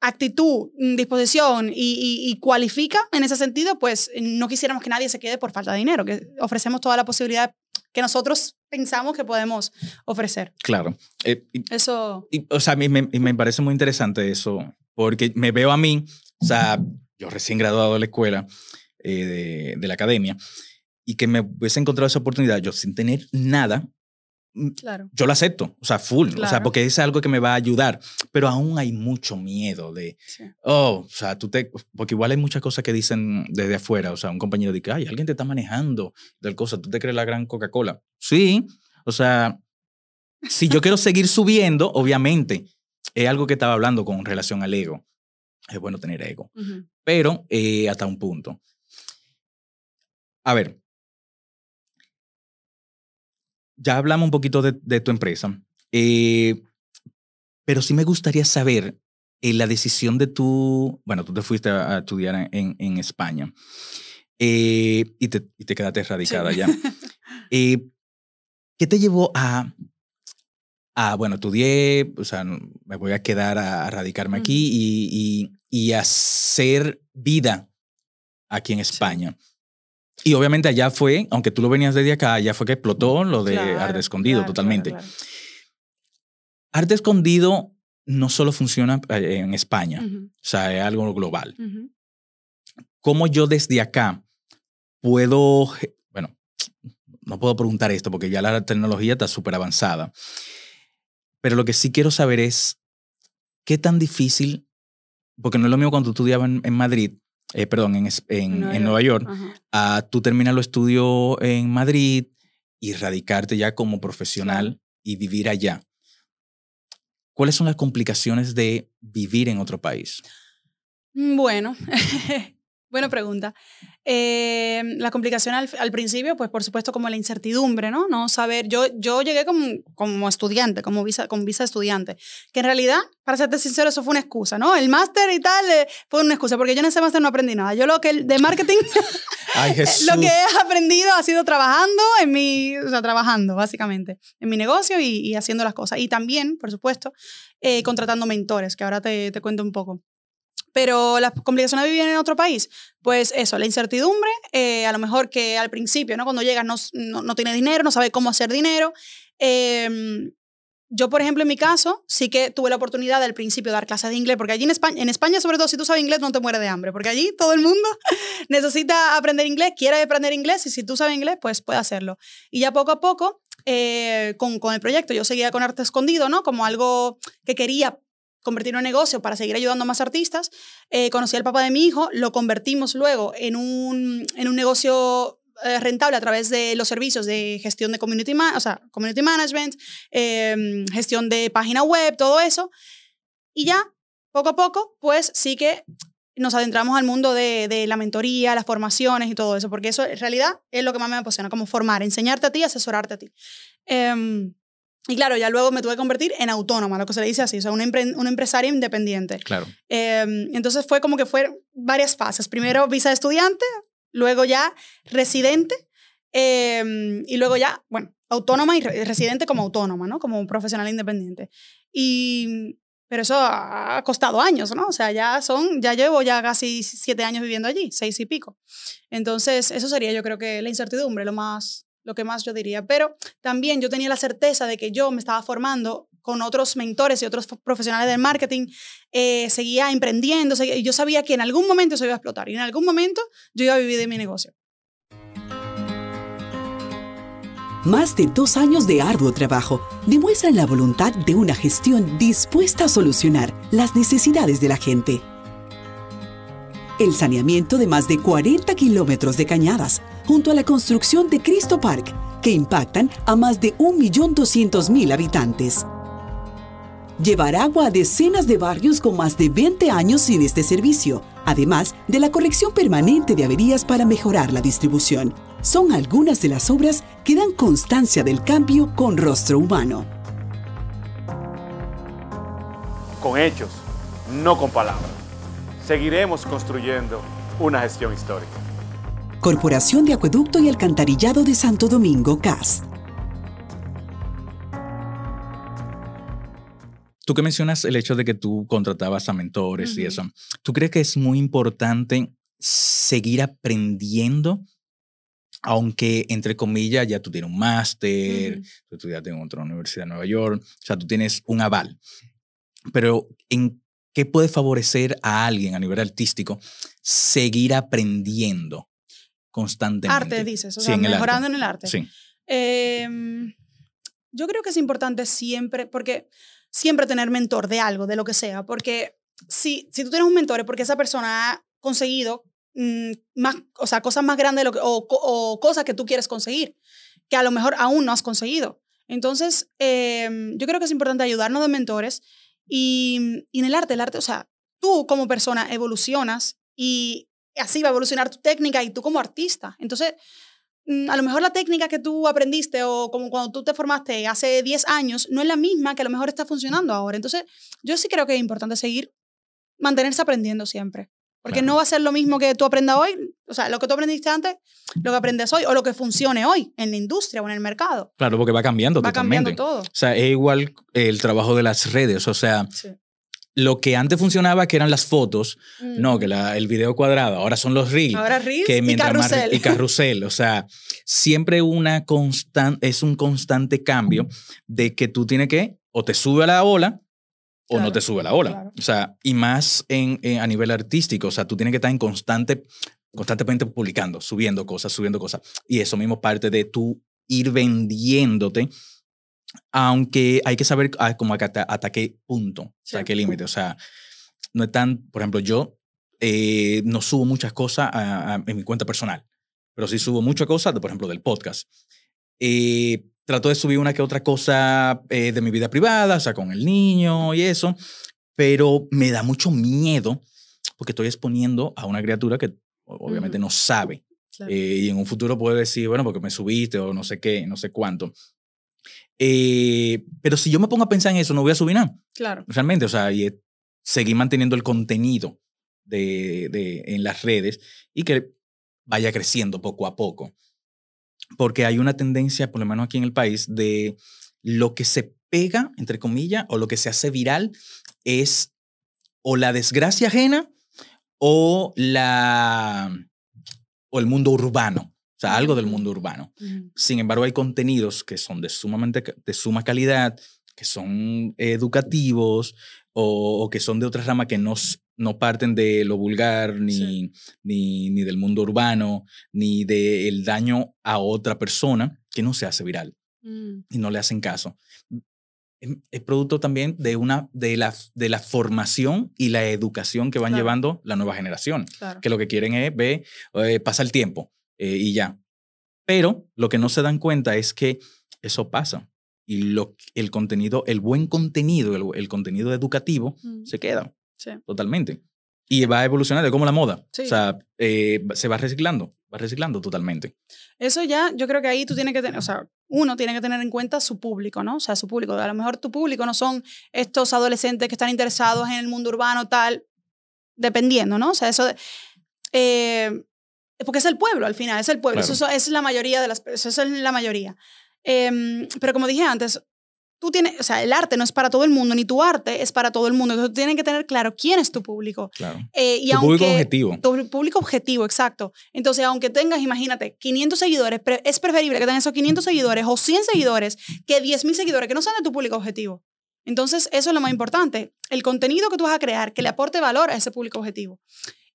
G: actitud, mm, disposición y, y- y cualifica en ese sentido, pues eh, no quisiéramos que nadie se quede por falta de dinero, que ofrecemos toda la posibilidad que nosotros pensamos que podemos ofrecer.
F: Claro. Eh, y-
G: Eso,
F: o sea, a mí me, me parece muy interesante eso, porque me veo a mí, o sea, yo recién graduado de la escuela, eh, de, de la academia, y que me hubiese encontrado esa oportunidad, yo sin tener nada,
G: claro.
F: yo lo acepto, o sea, full, o sea, porque es algo que me va a ayudar, pero aún hay mucho miedo de,
G: Sí.
F: oh, o sea, tú te, porque igual hay muchas cosas que dicen desde afuera, o sea, un compañero dice, ay, alguien te está manejando, tal cosa, tú te crees la gran Coca-Cola. Sí, o sea, si yo quiero seguir subiendo, obviamente, es algo que estaba hablando con relación al ego. Es bueno tener ego, pero eh, hasta un punto. A ver, ya hablamos un poquito de, de tu empresa, eh, pero sí me gustaría saber eh, la decisión de tu, bueno, tú te fuiste a, a estudiar en, en España eh, y, te, y te quedaste radicada
G: Sí.
F: ya. Eh, ¿Qué te llevó a, a, bueno, estudié, o sea, me voy a quedar a, a radicarme aquí y, y, y hacer vida aquí en España? Y obviamente allá fue, aunque tú lo venías desde acá, allá fue que explotó lo de
G: Claro,
F: Arte Escondido
G: claro,
F: totalmente.
G: claro.
F: Arte Escondido no solo funciona eh, en España, o sea, es algo global.
G: ujú.
F: ¿Cómo yo desde acá puedo, bueno, no puedo preguntar esto porque ya la tecnología está súper avanzada, pero lo que sí quiero saber es qué tan difícil, porque no es lo mismo cuando tú estudiabas en, en Madrid, eh, perdón, en, en- en Nueva York, a tú terminar los estudios en Madrid y radicarte ya como profesional y vivir allá. ¿Cuáles son las complicaciones de vivir en otro país?
G: Mm, Bueno, buena pregunta. Eh, la complicación al, al principio, pues por supuesto como la incertidumbre, ¿no? No saber, yo, yo llegué como, como estudiante, como visa, con visa estudiante, que en realidad, para serte sincero, eso fue una excusa, ¿no? El máster y tal eh, fue una excusa, porque yo en ese máster no aprendí nada. Yo lo que de marketing,
F: Ay,
G: lo que he aprendido ha sido trabajando en mi, o sea, trabajando básicamente, en mi negocio y, y haciendo las cosas. Y también, por supuesto, eh, contratando mentores, que ahora te, te cuento un poco. Pero las complicaciones de vivir en otro país, pues eso, la incertidumbre, eh, a lo mejor que al principio, ¿no? Cuando llegas no, no, no tienes dinero, no sabes cómo hacer dinero. Eh, yo, por ejemplo, en mi caso, sí que tuve la oportunidad al principio de dar clases de inglés, porque allí en España, en España, sobre todo, si tú sabes inglés, no te mueres de hambre, porque allí todo el mundo necesita aprender inglés, quiere aprender inglés, y si tú sabes inglés, pues puede hacerlo. Y ya poco a poco, eh, con, con el proyecto, yo seguía con Arte Escondido, ¿no? Como algo que quería convertirlo en negocio para seguir ayudando a más artistas. Eh, conocí al papá de mi hijo, lo convertimos luego en un, en un negocio eh, rentable a través de los servicios de gestión de community, ma- o sea, community management, eh, gestión de página web, todo eso. Y ya, poco a poco, pues sí que nos adentramos al mundo de, de la mentoría, las formaciones y todo eso, porque eso en realidad es lo que más me apasiona, como formar, enseñarte a ti, asesorarte a ti. Y claro, ya luego me tuve que convertir en autónoma, lo que se le dice así, o sea, una, empre- una empresaria independiente.
F: Claro.
G: Em, entonces fue como que fue varias fases. Primero visa de estudiante, luego ya residente Em, y luego ya, bueno, autónoma y re- residente como autónoma, ¿no? Como profesional independiente. Y, pero eso ha costado años, ¿no? O sea, ya son, ya llevo ya casi siete años viviendo allí, seis y pico. Entonces, eso sería yo creo que la incertidumbre, lo más, lo que más yo diría. Pero también yo tenía la certeza de que yo me estaba formando con otros mentores y otros profesionales del marketing, eh, seguía emprendiendo, seguía- y yo sabía que en algún momento eso iba a explotar y en algún momento yo iba a vivir de mi negocio.
H: Más de dos años de arduo trabajo demuestran la voluntad de una gestión dispuesta a solucionar las necesidades de la gente. El saneamiento de más de 40 kilómetros de cañadas, junto a la construcción de Cristo Park, que impactan a más de 1.200.000 habitantes. Llevar agua a decenas de barrios con más de 20 años sin este servicio, además de la corrección permanente de averías para mejorar la distribución. Son algunas de las obras que dan constancia del cambio con rostro humano.
I: Con hechos, no con palabras. Seguiremos construyendo una gestión histórica.
H: Corporación de Acueducto y Alcantarillado de Santo Domingo, CAS.
F: Tú que mencionas el hecho de que tú contratabas a mentores y
G: Ujú.
F: eso, ¿tú crees que es muy importante seguir aprendiendo? Aunque, entre comillas, ya tú tienes un máster,
G: Ujú.
F: tú estudiaste en otra universidad de Nueva York, o sea, tú tienes un aval. Pero, ¿en qué puede favorecer a alguien a nivel artístico seguir aprendiendo constantemente?
G: Arte, dices, o
F: Sí,
G: sea,
F: el
G: mejorando en el arte.
F: Sí.
G: Em, yo creo que es importante siempre, porque siempre tener mentor de algo, de lo que sea, porque si, si tú tienes un mentor es porque esa persona ha conseguido mm, más, o sea, cosas más grandes de lo que, o, co- o cosas que tú quieres conseguir, que a lo mejor aún no has conseguido. Entonces, em, yo creo que es importante ayudarnos de mentores y, y en el arte, el arte, o sea, tú como persona evolucionas y así va a evolucionar tu técnica y tú como artista. Entonces, mm, a lo mejor la técnica que tú aprendiste o como cuando tú te formaste hace 10 años no es la misma que a lo mejor está funcionando ahora. Entonces, yo sí creo que es importante seguir, mantenerse aprendiendo siempre. Porque
F: Claro.
G: no va a ser lo mismo que tú aprendas hoy, o sea, lo que tú aprendiste antes, lo que aprendes hoy o lo que funcione hoy en la industria o en el mercado.
F: Claro, porque va cambiando
G: Va
F: totalmente.
G: cambiando todo.
F: O sea, es igual el trabajo de las redes. O sea,
G: Sí.
F: Lo que antes funcionaba, que eran las fotos,
G: Mm.
F: no, que la- el video cuadrado, ahora son los reels.
G: Ahora Reels
F: que
G: y
F: mientras más-
G: carrusel.
F: y carrusel. O sea, siempre una constante, es un constante cambio de que tú tienes que o te sube a la ola o no te sube a la ola.
G: claro.
F: O sea, y más en, en- a nivel artístico. O sea, tú tienes que estar en constante, constantemente publicando, subiendo cosas, subiendo cosas. Y eso mismo parte de tú ir vendiéndote, aunque hay que saber ah, como hasta, hasta qué punto, hasta
G: Sí.
F: qué límite. O sea, no es tan, por ejemplo, yo eh, no subo muchas cosas a- a- en mi cuenta personal, pero sí subo muchas cosas, de, por ejemplo, del podcast. Eh, trato de subir una que otra cosa eh, de mi vida privada, o sea, con el niño y eso, pero me da mucho miedo porque estoy exponiendo a una criatura que obviamente
G: Ujú.
F: no sabe.
G: Claro.
F: Eh, y en un futuro puede decir, bueno, porque me subiste o no sé qué, no sé cuánto. Eh, pero si yo me pongo a pensar en eso, no voy a subir nada
G: Claro.
F: realmente, o sea, y eh, seguir manteniendo el contenido de, de- en las redes y que vaya creciendo poco a poco. Porque hay una tendencia, por lo menos aquí en el país, de lo que se pega, entre comillas, o lo que se hace viral es o la desgracia ajena o la o el mundo urbano, o sea, algo del mundo urbano. Sin embargo, hay contenidos que son de, sumamente, de suma calidad, que son educativos o, o que son de otra rama que no, no parten de lo vulgar, ni,
G: Sí.
F: ni, ni del mundo urbano, ni del daño a otra persona, que no se hace viral
G: Mm.
F: y no le hacen caso. Es, es producto también de, una, de, la, de la formación y la educación que van
G: Claro.
F: llevando la nueva generación
G: Claro.
F: que lo que quieren es ver, eh, pasa el tiempo eh, y ya. Pero lo que no se dan cuenta es que eso pasa y lo, el contenido, el buen contenido, el, el contenido educativo
G: Mm.
F: se queda
G: Sí.
F: totalmente. Y va evolucionando como la moda.
G: Sí.
F: O sea, eh, se va reciclando, va reciclando totalmente.
G: Eso ya, yo creo que ahí tú tienes que tener, o sea, uno tiene que tener en cuenta su público, ¿no? O sea, su público. A lo mejor tu público no son estos adolescentes que están interesados en el mundo urbano, tal, dependiendo, ¿no? O sea, eso, de- eh, porque es el pueblo al final, es el pueblo.
F: Claro.
G: Eso, eso es la mayoría de las eso es la mayoría. Em, pero como dije antes, tú tienes, o sea, el arte no es para todo el mundo, ni tu arte es para todo el mundo. Entonces tú tienes que tener claro quién es tu público.
F: Claro.
G: Eh, y
F: Tu público
G: aunque-
F: objetivo.
G: Tu público objetivo, exacto. Entonces, aunque tengas, imagínate, 500 seguidores, es preferible que tengas esos 500 seguidores o 100 seguidores que 10.000 seguidores que no sean de tu público objetivo. Entonces, eso es lo más importante. El contenido que tú vas a crear, que le aporte valor a ese público objetivo.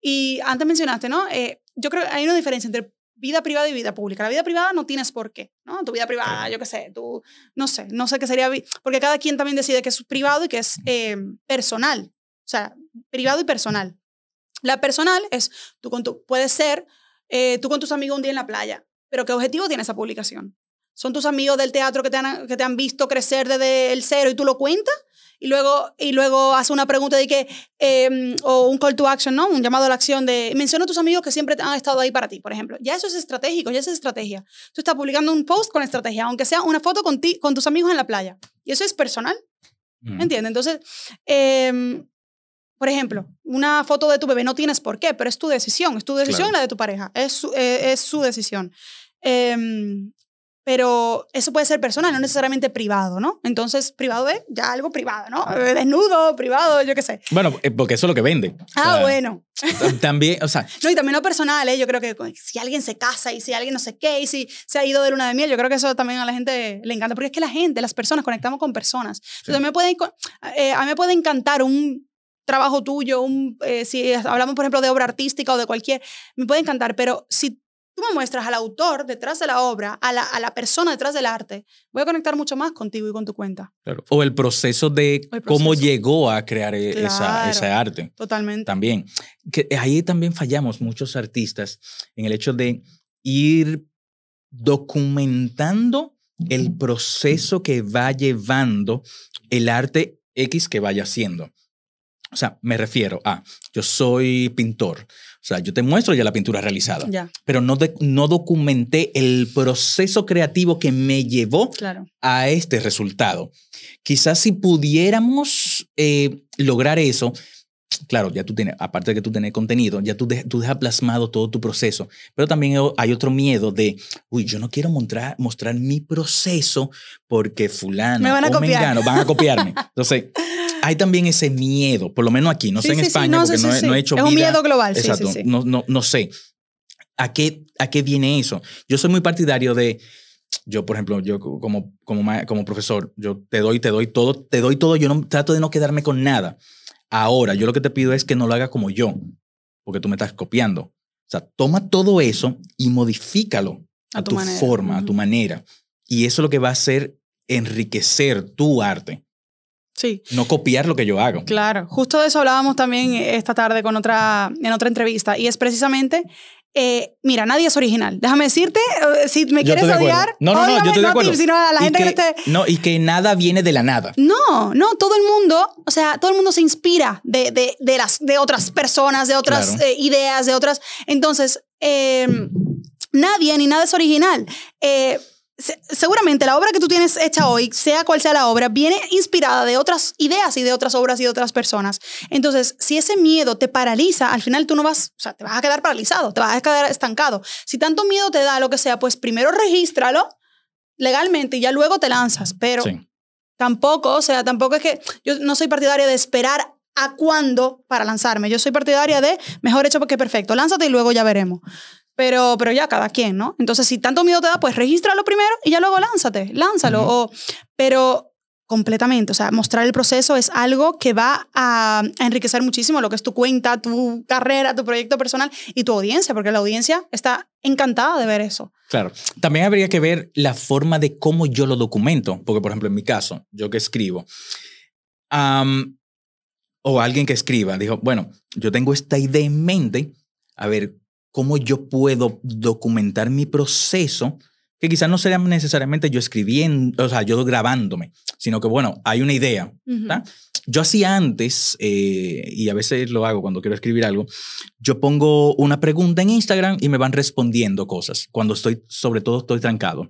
G: Y antes mencionaste, ¿no? Eh, yo creo que hay una diferencia entre vida privada y vida pública. La vida privada no tienes por qué, ¿no? Tu vida privada, yo qué sé, tú, no sé, no sé qué sería, porque cada quien también decide que es privado y que es eh, personal. O sea, privado y personal. La personal es, tú con tu, puede ser eh, tú con tus amigos un día en la playa, pero ¿qué objetivo tiene esa publicación? ¿Son tus amigos del teatro que te han, que te han visto crecer desde el cero y tú lo cuentas? Y luego, y luego hace una pregunta de que, eh, o un call to action, ¿no? Un llamado a la acción de, menciona a tus amigos que siempre han estado ahí para ti, por ejemplo. Ya eso es estratégico, ya eso es estrategia. Tú estás publicando un post con estrategia, aunque sea una foto con, ti, con tus amigos en la playa. Y eso es personal.
F: Mm.
G: ¿Entiendes? Entonces, em, por ejemplo, una foto de tu bebé no tienes por qué, pero es tu decisión, es tu decisión
F: Claro.
G: la de tu pareja, es su, eh, es su decisión. Em, pero eso puede ser personal, no necesariamente privado, ¿no? Entonces, privado es ya algo privado, ¿no? Eh, Desnudo, privado, yo qué sé.
F: Bueno, eh, porque eso es lo que vende. O
G: Ah,
F: sea,
G: bueno.
F: También, o sea,
G: No, y también lo personal, ¿eh? Yo creo que si alguien se casa y si alguien no sé qué, y si se ha ido de luna de miel, yo creo que eso también a la gente le encanta, porque es que la gente, las personas, conectamos con personas. Entonces, a, mí me puede, eh, a mí me puede encantar un trabajo tuyo, un, eh, si hablamos, por ejemplo, de obra artística o de cualquier, me puede encantar, pero si tú me muestras al autor detrás de la obra, a la, a la persona detrás del arte, voy a conectar mucho más contigo y con tu cuenta.
F: claro. o el proceso de
G: El
F: cómo
G: proceso.
F: llegó a crear e- esa,
G: Claro.
F: ese arte.
G: Totalmente.
F: También. Que ahí también fallamos muchos artistas en el hecho de ir documentando el proceso que va llevando el arte X que vaya haciendo. O sea, me refiero a, yo soy pintor. O sea, yo te muestro ya la pintura realizada,
G: Ya,
F: pero no, de- no documenté el proceso creativo que me llevó
G: claro.
F: a este resultado. Quizás si pudiéramos eh, lograr eso, claro, ya tú tienes, aparte de que tú tienes contenido, ya tú, de- tú dejas plasmado todo tu proceso, pero también hay otro miedo de, uy, yo no quiero mostrar, mostrar mi proceso porque fulano
G: Me van a
F: o
G: copiar.
F: mengano van a copiarme. Entonces, hay también ese miedo, por lo menos aquí, no
G: Sí,
F: sé en
G: sí,
F: España,
G: no,
F: porque no, he, no he hecho
G: Es un miedo global, sí, sí,
F: Exacto. No, no, no sé. ¿A qué, ¿A qué viene eso? Yo soy muy partidario de, yo, por ejemplo, yo como, como, profesor, yo te doy, te doy todo, te doy todo, yo no trato de no quedarme con nada. Ahora, yo lo que te pido es que no lo hagas como yo, porque tú me estás copiando. O sea, toma todo eso y modifícalo a,
G: A tu
F: forma, a tu manera. Y eso es lo que va a hacer enriquecer tu arte,
G: Sí.
F: no copiar lo que yo hago.
G: Claro, justo de eso hablábamos también esta tarde con otra, en otra entrevista y es precisamente, eh, mira, nadie es original. Déjame decirte, eh, si me
F: Yo
G: quieres odiar,
F: No, no, no, yo estoy de acuerdo.
G: sino a la gente que, no esté...
F: No, y que nada viene de la nada.
G: No, no, todo el mundo, o sea, todo el mundo se inspira de, de, de las, de otras personas, de otras
F: Claro.
G: eh, ideas, de otras... Entonces, eh, nadie ni nada es original. Eh, se- seguramente la obra que tú tienes hecha hoy, sea cual sea la obra, viene inspirada de otras ideas y de otras obras y de otras personas. Entonces, si ese miedo te paraliza, al final tú no vas, o sea, te vas a quedar paralizado, te vas a quedar estancado. Si tanto miedo te da lo que sea, pues primero regístralo legalmente y ya luego te lanzas, pero
F: Sí.
G: tampoco, o sea, tampoco es que yo no soy partidaria de esperar a cuándo para lanzarme. Yo soy partidaria de mejor hecho que perfecto. Lánzate y luego ya veremos. Pero, pero ya cada quien, ¿no? Entonces, si tanto miedo te da, pues regístralo primero y ya luego lánzate, lánzalo. O, pero completamente, o sea, mostrar el proceso es algo que va a, a enriquecer muchísimo lo que es tu cuenta, tu carrera, tu proyecto personal y tu audiencia, porque la audiencia está encantada de ver eso.
F: Claro. También habría que ver la forma de cómo yo lo documento. Porque, por ejemplo, en mi caso, yo que escribo, am, o alguien que escriba, dijo, bueno, yo tengo esta idea en mente, a ver, cómo yo puedo documentar mi proceso, que quizás no sería necesariamente yo escribiendo, o sea, yo grabándome, sino que, bueno, hay una idea. Yo hacía antes, eh, y a veces lo hago cuando quiero escribir algo, yo pongo una pregunta en Instagram y me van respondiendo cosas, cuando estoy, sobre todo estoy trancado.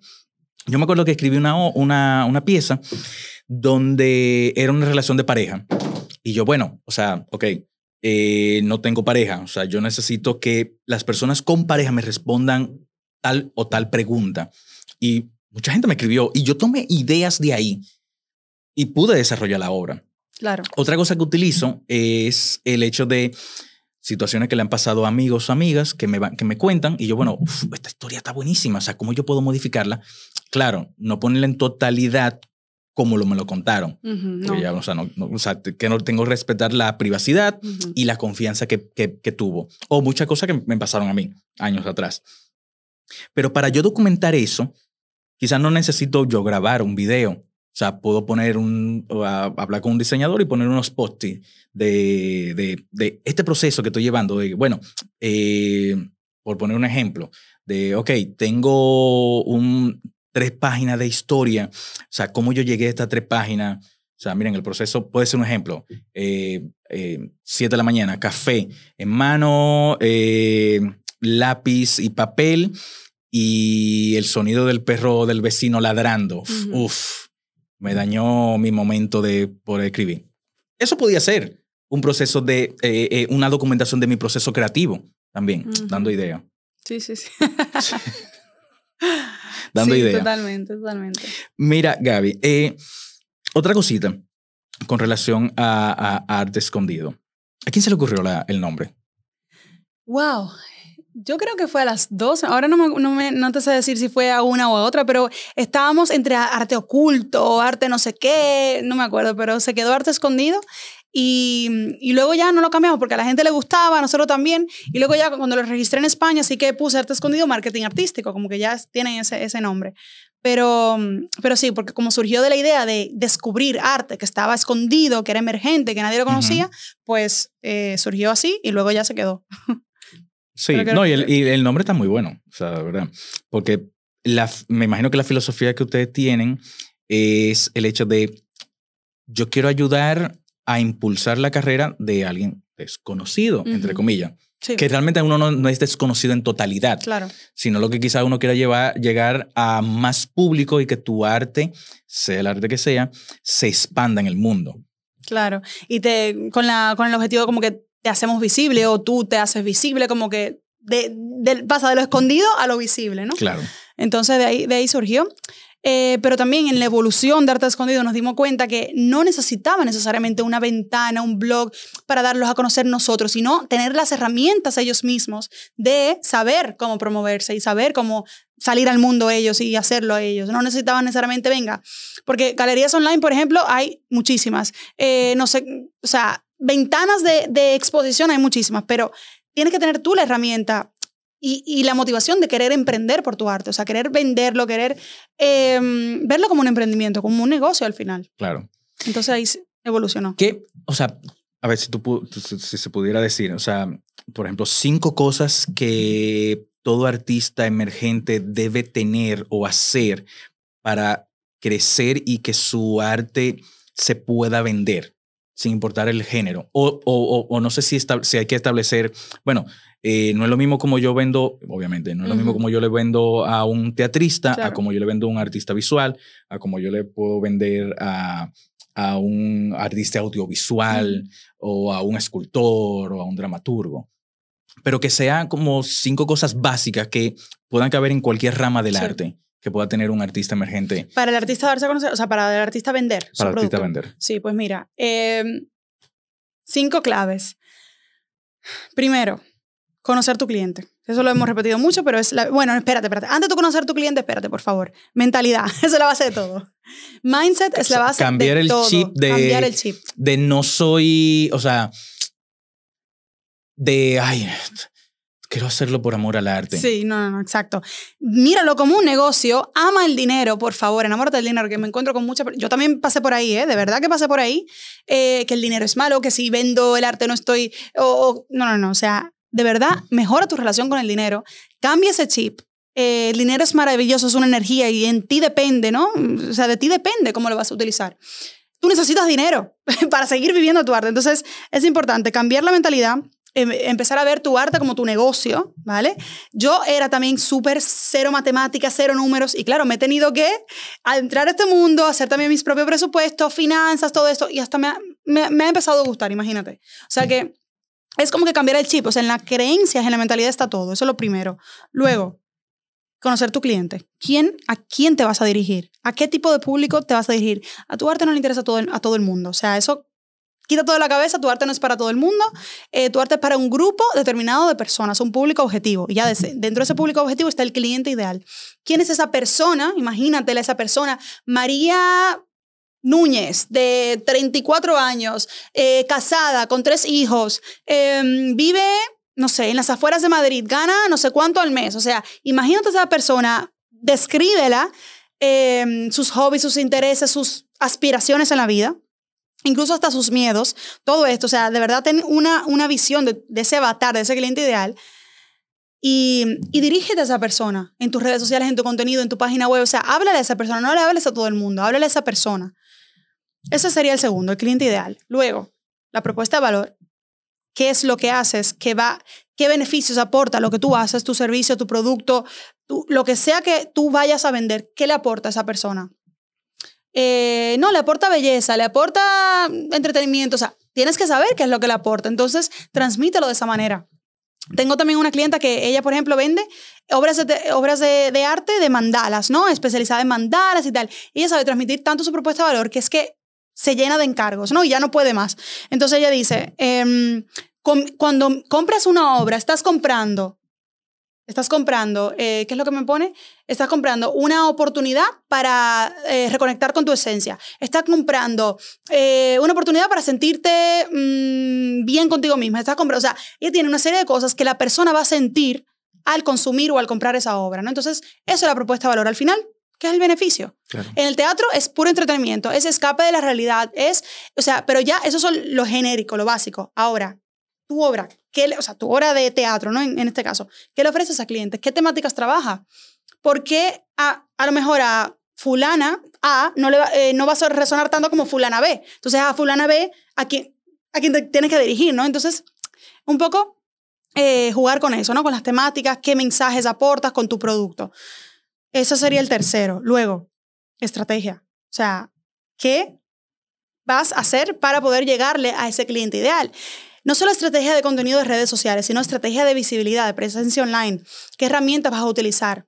F: Yo me acuerdo que escribí una, una, una pieza donde era una relación de pareja. Y yo, bueno, o sea, ok, eh, no tengo pareja. O sea, yo necesito que las personas con pareja me respondan tal o tal pregunta. Y mucha gente me escribió y yo tomé ideas de ahí y pude desarrollar la obra.
G: Claro.
F: Otra cosa que utilizo es el hecho de situaciones que le han pasado a amigos o amigas que me, van- que me cuentan y yo, bueno, uf, esta historia está buenísima, o sea, ¿cómo yo puedo modificarla? Claro, no ponerla en totalidad como lo, me lo contaron.
G: No.
F: Ya, o sea, no- no- o sea, te- que no tengo que respetar la privacidad y la confianza que, que, que tuvo. O muchas cosas que me pasaron a mí años atrás. Pero para yo documentar eso, quizás no necesito yo grabar un video. O sea, puedo poner un, a- hablar con un diseñador y poner unos post de, de, de este proceso que estoy llevando. De, bueno, eh, por poner un ejemplo, de, ok, tengo un, tres páginas de historia. O sea, cómo yo llegué a estas tres páginas. O sea, miren, el proceso puede ser un ejemplo. Eh, eh, siete de la mañana, café en mano, eh, lápiz y papel y el sonido del perro del vecino ladrando.
G: Ujú.
F: Uf, me dañó mi momento de poder escribir. Eso podía ser un proceso de, eh, eh, una documentación de mi proceso creativo también,
G: Ujú.
F: dando idea.
G: Sí, sí, sí.
F: Dando
G: Sí,
F: idea.
G: Totalmente, totalmente.
F: Mira, Gaby, eh, otra cosita con relación a, a arte escondido. ¿A quién se le ocurrió la- el nombre?
G: Wow. Yo creo que fue a las dos. Ahora no, me, no, me- no te sé decir si fue a una o a otra, pero estábamos entre arte oculto, arte no sé qué, no me acuerdo, pero se quedó arte escondido. Y, y luego ya no lo cambiamos porque a la gente le gustaba, a nosotros también. Y luego ya cuando lo registré en España, sí que puse arte escondido, marketing artístico, como que ya tienen ese, ese nombre. Pero, pero sí, porque como surgió de la idea de descubrir arte que estaba escondido, que era emergente, que nadie lo conocía, pues eh, surgió así y luego ya se quedó.
F: Sí,
G: que-
F: no, y el, y el nombre está muy bueno, o sea, verdad. Porque la, me imagino que la filosofía que ustedes tienen es el hecho de yo quiero ayudar a impulsar la carrera de alguien desconocido, entre comillas.
G: Sí,
F: Que realmente uno no, no es desconocido en totalidad,
G: claro.
F: sino lo que quizá uno quiera llevar, llegar a más público y que tu arte, sea el arte que sea, se expanda en el mundo.
G: Claro. Y te, con, la, con el objetivo como que te hacemos visible o tú te haces visible, como que de, del- pasa de lo escondido a lo visible, ¿no?
F: Claro.
G: Entonces de ahí, de ahí surgió. Eh, pero también en la evolución de Arte Escondido nos dimos cuenta que no necesitaba necesariamente una ventana, un blog para darlos a conocer nosotros, sino tener las herramientas ellos mismos de saber cómo promoverse y saber cómo salir al mundo ellos y hacerlo ellos. No necesitaban necesariamente, venga, porque galerías online, por ejemplo, hay muchísimas. Eh, no sé, o sea, ventanas de, de exposición hay muchísimas, pero tienes que tener tú la herramienta y, y la motivación de querer emprender por tu arte, o sea, querer venderlo, querer eh, verlo como un emprendimiento, como un negocio al final.
F: Claro.
G: Entonces ahí evolucionó.
F: ¿Qué? O sea, a ver si, tú, si se pudiera decir, o sea, por ejemplo, cinco cosas que todo artista emergente debe tener o hacer para crecer y que su arte se pueda vender, sin importar el género. O, o, o- o no sé si, si hay que establecer, bueno, eh, no es lo mismo como yo vendo, obviamente, no es lo mismo
G: Ujú.
F: como yo le vendo a un teatrista, a
G: Claro.
F: como yo le vendo a un artista visual, a como yo le puedo vender a, a un artista audiovisual o a un escultor o a un dramaturgo. Pero que sean como cinco cosas básicas que puedan caber en cualquier rama del
G: Sí.
F: arte que pueda tener un artista emergente
G: Para el artista darse a conocer, o sea, para el artista vender.
F: para el artista vender.
G: Sí, pues mira, eh, cinco claves. Primero, conocer tu cliente. Eso lo hemos repetido mucho, pero es la... Bueno, espérate, espérate. Antes de conocer tu cliente, espérate, por favor. Mentalidad, esa es la base de todo. Mindset es la base
F: Cambiar
G: de
F: el
G: todo.
F: chip de-
G: Cambiar el chip.
F: De no soy, o sea, de, ay, quiero hacerlo por amor al arte.
G: Sí, no, no, no, exacto. Míralo como un negocio, ama el dinero, por favor, enamórate del dinero, que me encuentro con mucha... Yo también pasé por ahí, ¿eh? De verdad que pasé por ahí, eh, que el dinero es malo, que si vendo el arte no estoy... o- o- no, no, no, o sea, de verdad, mejora tu relación con el dinero, cambia ese chip. Eh, el dinero es maravilloso, es una energía y en ti depende, ¿no? O sea, de ti depende cómo lo vas a utilizar. Tú necesitas dinero para seguir viviendo tu arte. Entonces, es importante cambiar la mentalidad, em- empezar a ver tu arte como tu negocio, ¿vale? Yo era también súper cero matemáticas, cero números y claro, me he tenido que entrar a este mundo, hacer también mis propios presupuestos, finanzas, todo esto y hasta me ha, me, me ha empezado a gustar, imagínate. O sea que es como que cambiar el chip. O sea, en las creencias, en la mentalidad está todo. Eso es lo primero. Luego, conocer tu cliente. ¿Quién, ¿A quién te vas a dirigir? ¿A qué tipo de público te vas a dirigir? A tu arte no le interesa a todo, el- a todo el mundo. O sea, eso quita todo de la cabeza. Tu arte no es para todo el mundo. Eh, tu arte es para un grupo determinado de personas, un público objetivo. Y ya de ese- dentro de ese público objetivo está el cliente ideal. ¿Quién es esa persona? Imagínatela esa persona. María Núñez, de 34 años, eh, casada, con tres hijos, em, vive, no sé, en las afueras de Madrid, gana no sé cuánto al mes. O sea, imagínate a esa persona, descríbela, em, sus hobbies, sus intereses, sus aspiraciones en la vida, incluso hasta sus miedos, todo esto. O sea, de verdad ten una, una visión de, de ese avatar, de ese cliente ideal. Y, y dirígete a esa persona en tus redes sociales, en tu contenido, en tu página web. O sea, háblale a esa persona, no le hables a todo el mundo, háblale a esa persona. Ese sería el segundo, el cliente ideal. Luego, la propuesta de valor. ¿Qué es lo que haces? ¿Qué, va, ¿Qué beneficios aporta lo que tú haces, tu servicio, tu producto, tu- lo que sea que tú vayas a vender? ¿Qué le aporta a esa persona? Eh, no, le aporta belleza, le aporta entretenimiento. O sea, tienes que saber qué es lo que le aporta. Entonces, transmítelo de esa manera. Tengo también una clienta que ella, por ejemplo, vende obras, de, obras de, arte de mandalas, ¿no? Especializada en mandalas y tal. Ella sabe transmitir tanto su propuesta de valor que es que se llena de encargos, ¿no? Y ya no puede más. Entonces ella dice, em, cuando compras una obra, estás comprando, estás comprando, eh, ¿qué es lo que me pone? Estás comprando una oportunidad para eh, reconectar con tu esencia. Estás comprando eh, una oportunidad para sentirte mm, bien contigo misma. Estás comprando, o sea, ella tiene una serie de cosas que la persona va a sentir al consumir o al comprar esa obra, ¿no? Entonces, eso es la propuesta de valor. Al final, ¿qué es el beneficio?
F: Claro.
G: En el teatro es puro entretenimiento, es escape de la realidad, es, o sea, pero ya eso son lo genérico, lo básico. Ahora, tu obra, ¿qué le- o sea, tu obra de teatro, ¿no? En, en este caso, ¿qué le ofreces a clientes? ¿Qué temáticas trabaja? ¿Por qué a, a lo mejor a fulana A no, le va, eh, no va a resonar tanto como fulana B? Entonces a fulana B, a quien, a quien te tienes que dirigir, ¿no? Entonces, un poco eh, jugar con eso, ¿no? Con las temáticas, qué mensajes aportas con tu producto. Eso sería el tercero. Luego, estrategia. O sea, ¿qué vas a hacer para poder llegarle a ese cliente ideal? No solo estrategia de contenido de redes sociales, sino estrategia de visibilidad, de presencia online. ¿Qué herramientas vas a utilizar?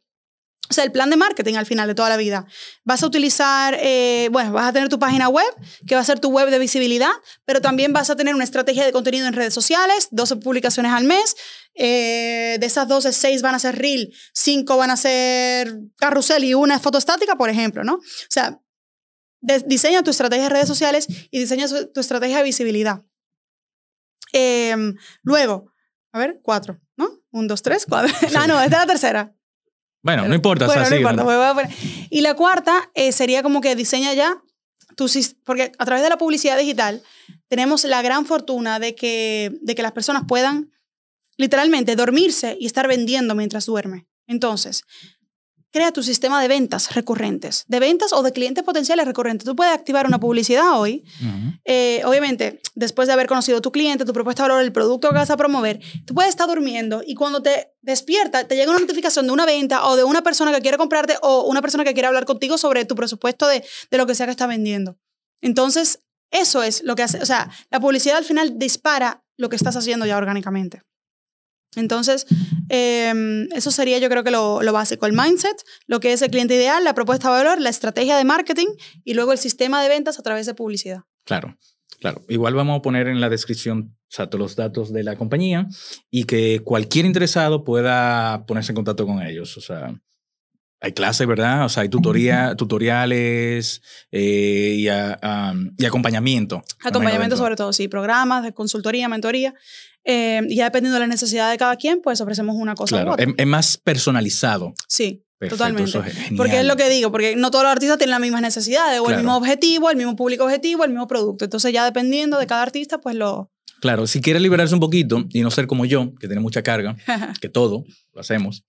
G: O sea, el plan de marketing al final de toda la vida. Vas a utilizar, eh, bueno, vas a tener tu página web, que va a ser tu web de visibilidad, pero también vas a tener una estrategia de contenido en redes sociales, 12 publicaciones al mes. Eh, de esas 12, 6 van a ser reel, 5 van a ser carrusel y una es foto estática, por ejemplo, ¿no? O sea, diseña tu estrategia de redes sociales y diseña tu estrategia de visibilidad. Em, luego, a ver, cuatro, ¿no? Un, dos, tres, cuatro. no, no, esta es la tercera.
F: Bueno, no importa. o
G: Bueno,
F: sea,
G: no
F: sí,
G: importa. Y la cuarta eh, sería como que diseña ya tu porque a través de la publicidad digital tenemos la gran fortuna de que, de que las personas puedan literalmente dormirse y estar vendiendo mientras duerme. Entonces, crea tu sistema de ventas recurrentes, de ventas o de clientes potenciales recurrentes. Tú puedes activar una publicidad hoy eh, obviamente, después de haber conocido tu cliente, tu propuesta de valor, el producto que vas a promover, tú puedes estar durmiendo y cuando te despiertas, te llega una notificación de una venta o de una persona que quiere comprarte o una persona que quiere hablar contigo sobre tu presupuesto de, de lo que sea que está vendiendo. Entonces, eso es lo que hace, o sea, la publicidad al final dispara lo que estás haciendo ya orgánicamente. Entonces, eh, eso sería yo creo que lo, lo básico, el mindset, lo que es el cliente ideal, la propuesta de valor, la estrategia de marketing y luego el sistema de ventas a través de publicidad.
F: Claro, claro. Igual vamos a poner en la descripción o sea, todos los datos de la compañía y que cualquier interesado pueda ponerse en contacto con ellos. O sea, hay clases, ¿verdad? O sea, hay tutoría, tutoriales eh, y, a- y acompañamiento.
G: Acompañamiento sobre todo, sí, programas de consultoría, mentoría. Eh, y ya dependiendo de la necesidad de cada quien, pues ofrecemos una cosa u
F: Claro,
G: otra.
F: es, es más personalizado.
G: Sí,
F: Perfecto,
G: totalmente.
F: es.
G: Porque es lo que digo, porque no todos los artistas tienen las mismas necesidades, o el
F: Claro.
G: mismo objetivo, el mismo público objetivo, el mismo producto. Entonces ya dependiendo de cada artista, pues lo...
F: Claro, si quiere liberarse un poquito y no ser como yo, que tiene mucha carga, que todo lo hacemos,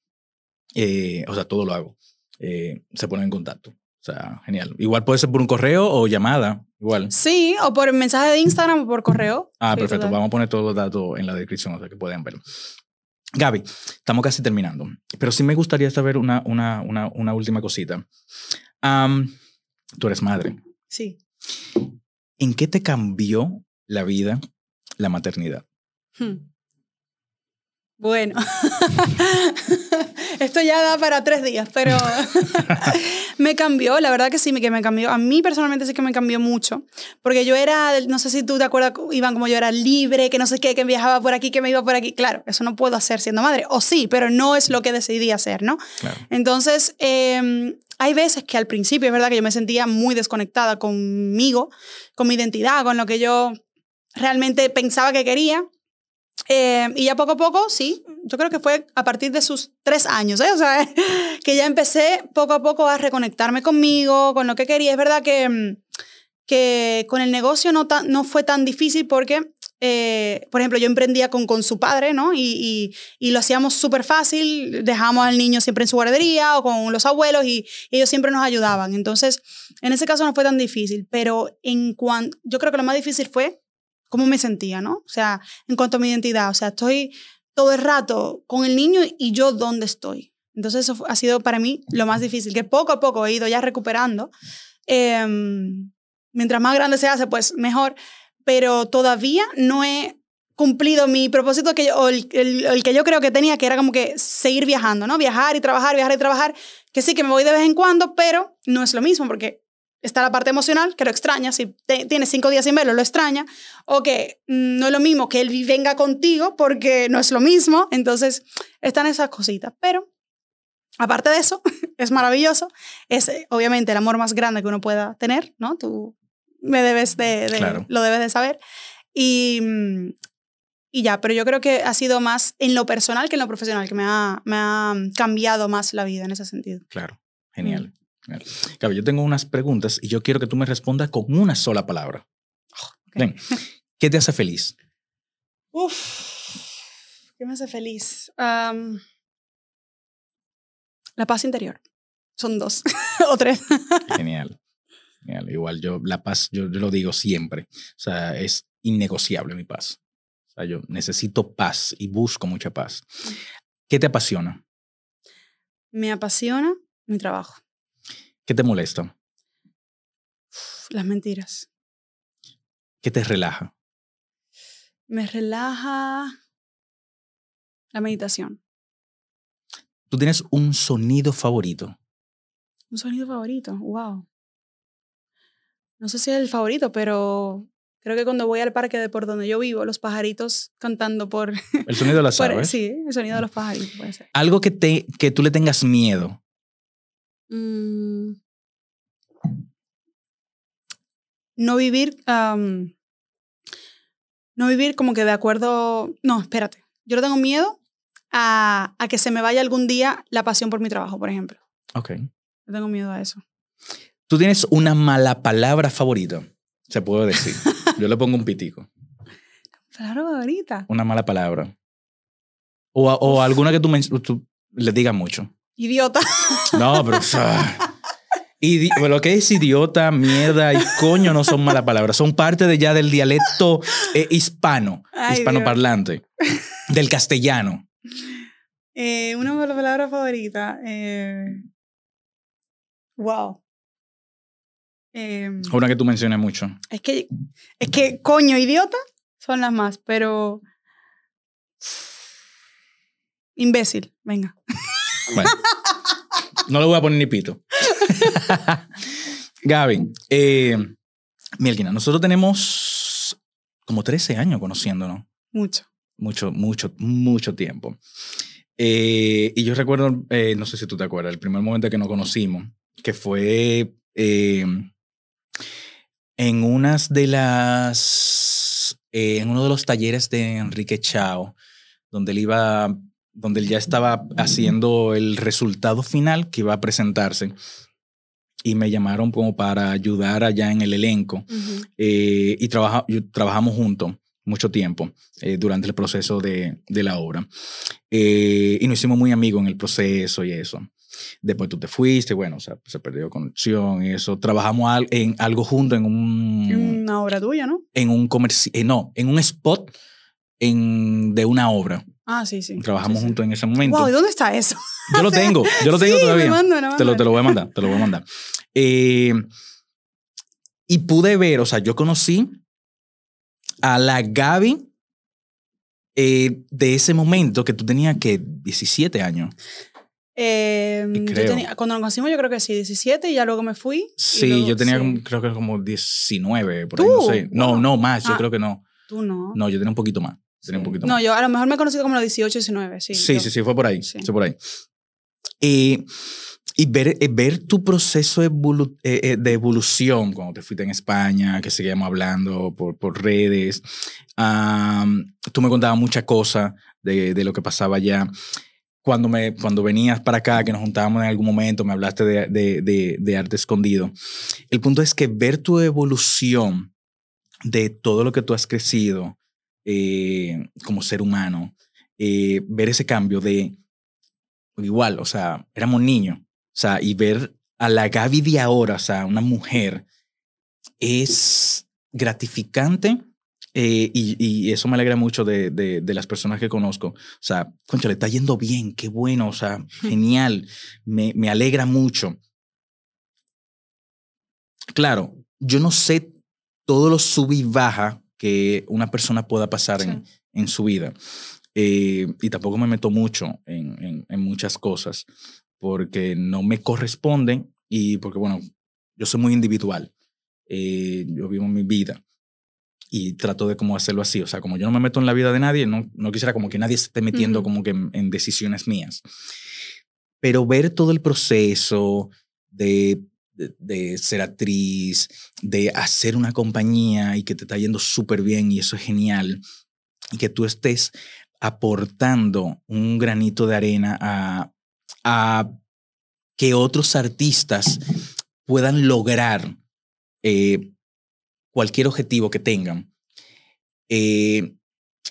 F: eh, o sea, todo lo hago, eh, se pone en contacto. O sea, genial. Igual puede ser por un correo o llamada, igual.
G: sí, o por mensaje de Instagram o por correo.
F: Ah,
G: Sí,
F: perfecto.
G: total.
F: Vamos a poner todos los datos en la descripción, o sea, que pueden verlo. Gaby, estamos casi terminando, pero sí me gustaría saber una, una, una, una última cosita. Tú eres madre.
G: Sí.
F: ¿En qué te cambió la vida la maternidad?
G: Hmm. Bueno, esto ya da para tres días, pero me cambió, la verdad que sí, que me cambió. A mí personalmente sí que me cambió mucho, porque yo era, no sé si tú te acuerdas, Iván, como yo era libre, que no sé qué, que viajaba por aquí, que me iba por aquí. Claro, eso no puedo hacer siendo madre, o sí, pero no es lo que decidí hacer, ¿no?
F: Claro.
G: Entonces, eh, hay veces que al principio es verdad que yo me sentía muy desconectada conmigo, con mi identidad, con lo que yo realmente pensaba que quería. Eh, y ya poco a poco, sí, yo creo que fue a partir de sus tres años, ¿eh? o sea, que ya empecé poco a poco a reconectarme conmigo, con lo que quería. Es verdad que, mm, que con el negocio no, no fue tan difícil porque, eh, por ejemplo, yo emprendía con, con su padre, ¿no? Y, y, y lo hacíamos súper fácil, dejábamos al niño siempre en su guardería o con los abuelos y, y ellos siempre nos ayudaban. Entonces, en ese caso no fue tan difícil, pero en cuanto, yo creo que lo más difícil fue cómo me sentía, ¿no? O sea, en cuanto a mi identidad, o sea, estoy todo el rato con el niño y yo dónde estoy. Entonces eso ha sido para mí lo más difícil, que poco a poco he ido ya recuperando. Eh, mientras más grande se hace, pues mejor, pero todavía no he cumplido mi propósito que yo, o el, el, que yo creo que tenía, que era como que seguir viajando, ¿no? Viajar y trabajar, viajar y trabajar, que sí que me voy de vez en cuando, pero no es lo mismo porque está la parte emocional, que lo extraña, si te, tienes cinco días sin verlo, lo extraña, o que mm, no es lo mismo que él venga contigo porque no es lo mismo, entonces están esas cositas, pero aparte de eso, es maravilloso, es eh, obviamente el amor más grande que uno pueda tener, ¿no? Tú me debes de, de
F: Claro.
G: lo debes de saber, y, mm, y ya, pero yo creo que ha sido más en lo personal que en lo profesional, que me ha, me ha cambiado más la vida en ese sentido.
F: Claro, genial. genial. Gaby, yo tengo unas preguntas y yo quiero que tú me respondas con una sola palabra. Ven, ¿qué te hace feliz?
G: Uf, ¿qué me hace feliz? La paz interior. Son dos o tres.
F: Genial. Genial. Igual yo, la paz, yo, yo lo digo siempre. O sea, es innegociable mi paz. O sea, yo necesito paz y busco mucha paz. ¿Qué te apasiona?
G: Me apasiona mi trabajo.
F: ¿Qué te molesta?
G: Las mentiras.
F: ¿Qué te relaja?
G: Me relaja la meditación.
F: Tú tienes un sonido favorito.
G: Un sonido favorito. Wow. No sé si es el favorito, pero creo que cuando voy al parque de por donde yo vivo, los pajaritos cantando por...
F: El sonido de las aves.
G: sí, el sonido de los pajaritos puede ser.
F: Algo que, te, que tú le tengas miedo.
G: Mm. No vivir, no vivir como que de acuerdo, no, espérate, yo le tengo miedo a, a que se me vaya algún día la pasión por mi trabajo, por ejemplo.
F: Ok.
G: Le tengo miedo a eso.
F: Tú tienes una mala palabra favorita. Se puede decir. Yo le pongo un pitico.
G: Claro, ahorita.
F: Una mala palabra. O, o alguna que tú, tú le digas mucho.
G: Idiota.
F: No, pero. Idi- lo que es idiota, mierda y coño no son malas palabras. Son parte de ya del dialecto eh, hispano,
G: Ay,
F: hispanoparlante, del castellano.
G: Eh, una de las palabras favoritas. Eh, wow. Em,
F: Una que tú mencionas mucho.
G: Es que, es que, coño, idiota son las más, pero. Imbécil, venga.
F: Bueno, no le voy a poner ni pito. Gaby, eh, Mielkina, nosotros tenemos como 13 años conociéndonos.
G: Mucho.
F: Mucho, mucho, mucho tiempo. Eh, y yo recuerdo, eh, no sé si tú te acuerdas, el primer momento que nos conocimos, que fue eh, en unas de las, eh, en uno de los talleres de Enrique Chao, donde él iba, donde él ya estaba haciendo el resultado final que iba a presentarse. Y me llamaron como para ayudar allá en el elenco. Eh, y trabaja, trabajamos juntos mucho tiempo eh, durante el proceso de, de la obra. Eh, y nos hicimos muy amigos en el proceso y eso. Después tú te fuiste, bueno, o sea, se perdió conexión y eso. Trabajamos al- en algo juntos en un,
G: Una obra tuya, ¿no?
F: en un comerci eh, no, en un spot en, de una obra.
G: Ah, sí, sí.
F: Trabajamos
G: sí, sí.
F: juntos en ese momento.
G: Wow, ¿y dónde está eso?
F: Yo lo tengo, yo lo tengo
G: Sí, me
F: todavía. te, lo, te lo voy a mandar, te lo voy a mandar. Eh, y pude ver, o sea, yo conocí a la Gaby eh, de ese momento que tú tenías que 17 años.
G: Eh, yo tenía- cuando nos conocimos yo creo que sí, 17 y ya luego me fui.
F: Sí,
G: luego-
F: yo tenía como- creo que como 19, por ahí, no sé. No, no, más, yo
G: Ah.
F: creo que no.
G: Tú no.
F: No, yo tenía un poquito más. Tenía un poquito
G: No,
F: más.
G: yo a lo mejor me he conocido como los 18, 19, sí.
F: Sí,
G: yo-
F: sí, sí, fue por ahí.
G: Sí.
F: Fue por ahí. Eh, y ver, eh, ver tu proceso evolu- eh, eh, de evolución cuando te fuiste en España, que seguíamos hablando por, por redes. Am, tú me contabas muchas cosas de, de lo que pasaba allá. Cuando, me, cuando venías para acá, que nos juntábamos en algún momento, me hablaste de, de, de, de arte escondido. El punto es que ver tu evolución de todo lo que tú has crecido eh, como ser humano, eh, ver ese cambio de igual, o sea, éramos niños, o sea, y ver a la Gaby de ahora, o sea, una mujer, es gratificante eh, y, y eso me alegra mucho de, de, de las personas que conozco. O sea, concha, le está yendo bien, qué bueno, o sea, genial, me, me alegra mucho. Claro, yo no sé todo lo sub y baja que una persona pueda pasar en, en su vida. Eh, y tampoco me meto mucho en, en, en muchas cosas porque no me corresponden y porque, bueno, yo soy muy individual. Eh, yo vivo mi vida y trato de como hacerlo así. O sea, como yo no me meto en la vida de nadie, no, no quisiera como que nadie se esté metiendo como que en decisiones mías. Pero ver todo el proceso de, de, ser actriz, de hacer una compañía y que te está yendo súper bien y eso es genial, y que tú estés aportando un granito de arena a, a que otros artistas puedan lograr eh, cualquier objetivo que tengan. Eh,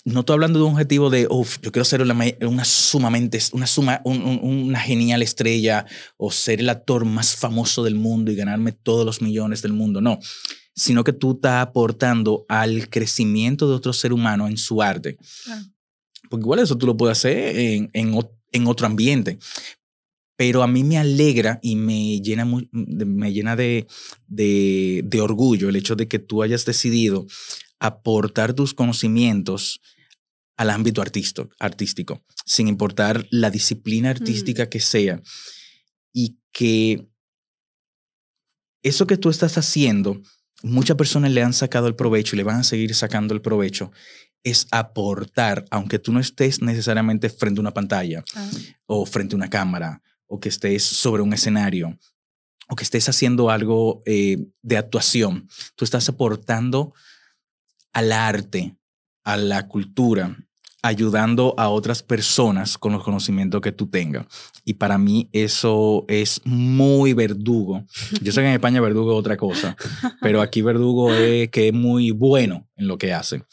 F: no estoy hablando de un objetivo de, uff, yo quiero ser una, ma- una sumamente, una, suma, un- un- una genial estrella o ser el actor más famoso del mundo y ganarme todos los millones del mundo. No, sino que tú estás aportando al crecimiento de otro ser humano en su arte. Porque igual eso tú lo puedes hacer en, en, ot- en otro ambiente. Pero a mí me alegra y me llena, me llena de, de, de orgullo el hecho de que tú hayas decidido aportar tus conocimientos al ámbito artisto- artístico, sin importar la disciplina artística que sea. Y que eso que tú estás haciendo, muchas personas le han sacado el provecho y le van a seguir sacando el provecho, es aportar, aunque tú no estés necesariamente frente a una pantalla
G: Ah,
F: o frente a una cámara o que estés sobre un escenario o que estés haciendo algo eh, de actuación. Tú estás aportando al arte, a la cultura, ayudando a otras personas con los conocimientos que tú tengas. Y para mí eso es muy verdugo. Yo sé que en España verdugo es otra cosa, pero aquí verdugo es que es muy bueno en lo que hace.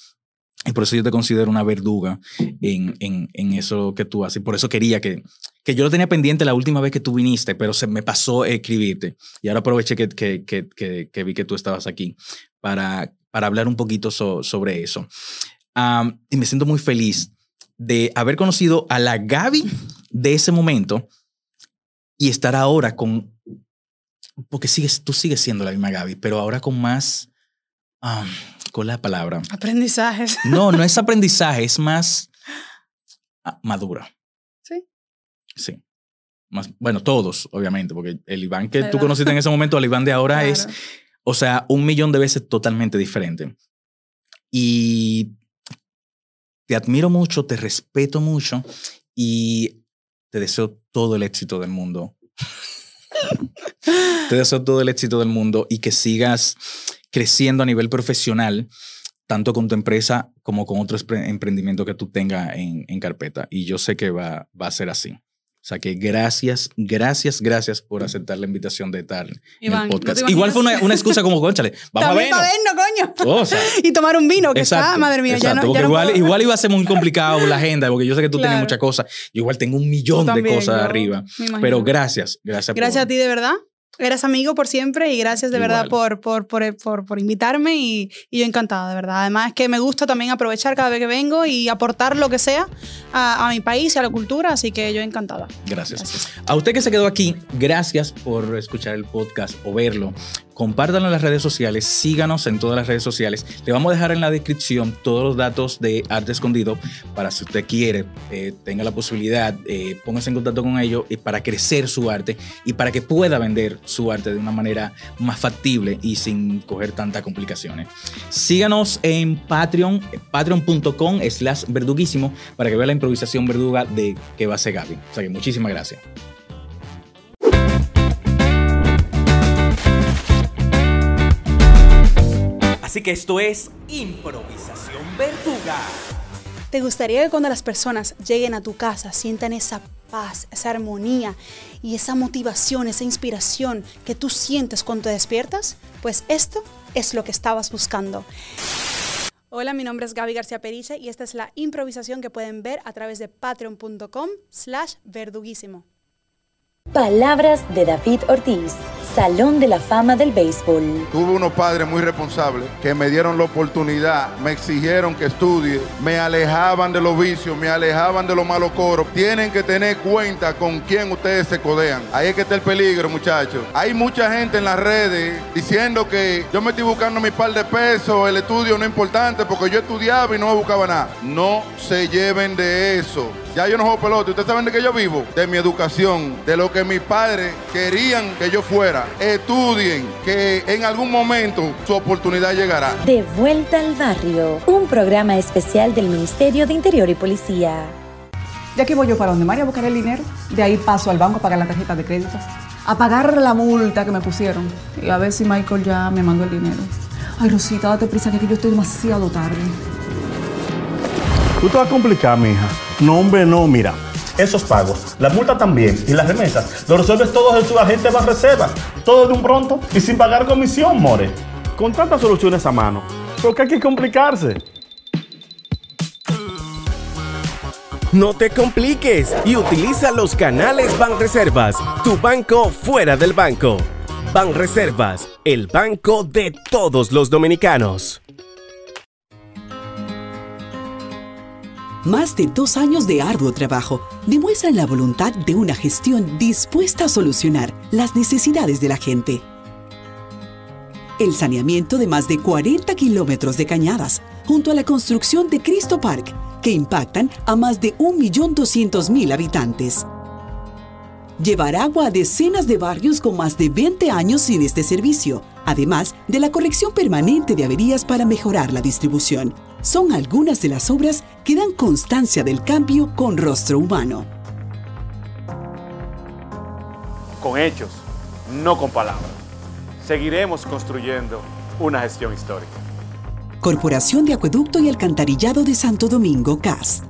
F: Y por eso yo te considero una verduga en, en, en eso que tú haces. Y por eso quería que, que yo lo tenía pendiente la última vez que tú viniste, pero se me pasó escribirte. Y ahora aproveché que, que, que, que, que vi que tú estabas aquí para, para hablar un poquito so- sobre eso. Y me siento muy feliz de haber conocido a la Gaby de ese momento y estar ahora con, porque sigues, tú sigues siendo la misma Gaby, pero ahora con más, am, con la palabra.
G: Aprendizajes.
F: No, no es aprendizaje, es más ah, madura.
G: Sí.
F: Sí. Más, bueno, todos, obviamente, porque el Iván que tú conociste en ese momento, al Iván de ahora es. O sea, un millón de veces totalmente diferente. Y te admiro mucho, te respeto mucho y te deseo todo el éxito del mundo. te deseo todo el éxito del mundo y que sigas creciendo a nivel profesional, tanto con tu empresa como con otro empre- emprendimiento que tú tengas en, en carpeta. Y yo sé que va, va a ser así. O sea que gracias, gracias, gracias por aceptar la invitación de estar en el
G: ¿no
F: podcast. Igual fue una, una excusa como, conchale, vamos a vernos.
G: vernos, coño.
F: O sea,
G: y tomar un vino, que
F: Exacto,
G: está, madre mía, ya
F: exacto,
G: no,
F: porque
G: ya no
F: igual,
G: puedo.
F: igual iba a ser muy complicado la agenda, porque yo sé que tú tienes
G: Claro.
F: muchas cosas. Yo igual tengo un millón de cosas arriba. Pero gracias, gracias.
G: Gracias
F: por-
G: a ti de verdad. Eres amigo por siempre y gracias de verdad por, por, por, por, por invitarme y, y yo encantada, de verdad. Además que me gusta también aprovechar cada vez que vengo y aportar lo que sea a, a mi país y a la cultura, así que yo encantada.
F: Gracias. A usted que se quedó aquí, gracias por escuchar el podcast o verlo. Compártanlo en las redes sociales, síganos en todas las redes sociales. Le vamos a dejar en la descripción todos los datos de Arte Escondido para si usted quiere, eh, tenga la posibilidad, eh, póngase en contacto con ellos y para crecer su arte y para que pueda vender su arte de una manera más factible y sin coger tantas complicaciones. Síganos en Patreon, patreon.com slash verduguísimo para que vea la improvisación verduga de que va a ser Gaby. O sea que muchísimas gracias.
C: Así que esto es improvisación verduga.
G: ¿Te gustaría que cuando las personas lleguen a tu casa sientan esa paz, esa armonía y esa motivación, esa inspiración que tú sientes cuando te despiertas? Pues esto es lo que estabas buscando. Hola, mi nombre es Gaby García Periche y esta es la improvisación que pueden ver a través de patreon.com slash verduguísimo.
D: Palabras de David Ortiz, Salón de la Fama del Béisbol.
E: Tuve unos padres muy responsables que me dieron la oportunidad, me exigieron que estudie, me alejaban de los vicios, me alejaban de los malos coros. Tienen que tener cuenta con quién ustedes se codean. Ahí es que está el peligro, muchachos. Hay mucha gente en las redes diciendo que yo me estoy buscando mi par de pesos, el estudio no es importante porque yo estudiaba y no buscaba nada. No se lleven de eso. Ya yo no juego pelota. ¿Ustedes saben de qué yo vivo? De mi educación, de lo que mis padres querían que yo fuera. Estudien, que en algún momento su oportunidad llegará.
D: De vuelta al barrio, un programa especial del Ministerio de Interior y Policía.
A: De aquí voy yo para donde María a buscar el dinero. De ahí paso al banco a pagar la tarjeta de crédito. A pagar la multa que me pusieron. Y a ver si Michael ya me mandó el dinero. Ay, Rosita, date prisa que aquí yo estoy demasiado tarde.
B: Tú te vas a complicar, mija. No, hombre, no, mira. Esos pagos, la multa también y las remesas, lo resuelves todos en tu agente reservas. Todo de un pronto y sin pagar comisión, more. Con tantas soluciones a mano. ¿Por qué hay que complicarse?
C: No te compliques y utiliza los canales Banreservas, tu banco fuera del banco. Banreservas, el banco de todos los dominicanos.
H: Más de dos años de arduo trabajo demuestran la voluntad de una gestión dispuesta a solucionar las necesidades de la gente. El saneamiento de más de 40 kilómetros de cañadas, junto a la construcción de Cristo Park, que impactan a más de 1.200.000 habitantes. Llevar agua a decenas de barrios con más de 20 años sin este servicio, además de la corrección permanente de averías para mejorar la distribución son algunas de las obras que dan constancia del cambio con rostro humano.
I: Con hechos, no con palabras. Seguiremos construyendo una gestión histórica.
H: Corporación de Acueducto y Alcantarillado de Santo Domingo, CAS.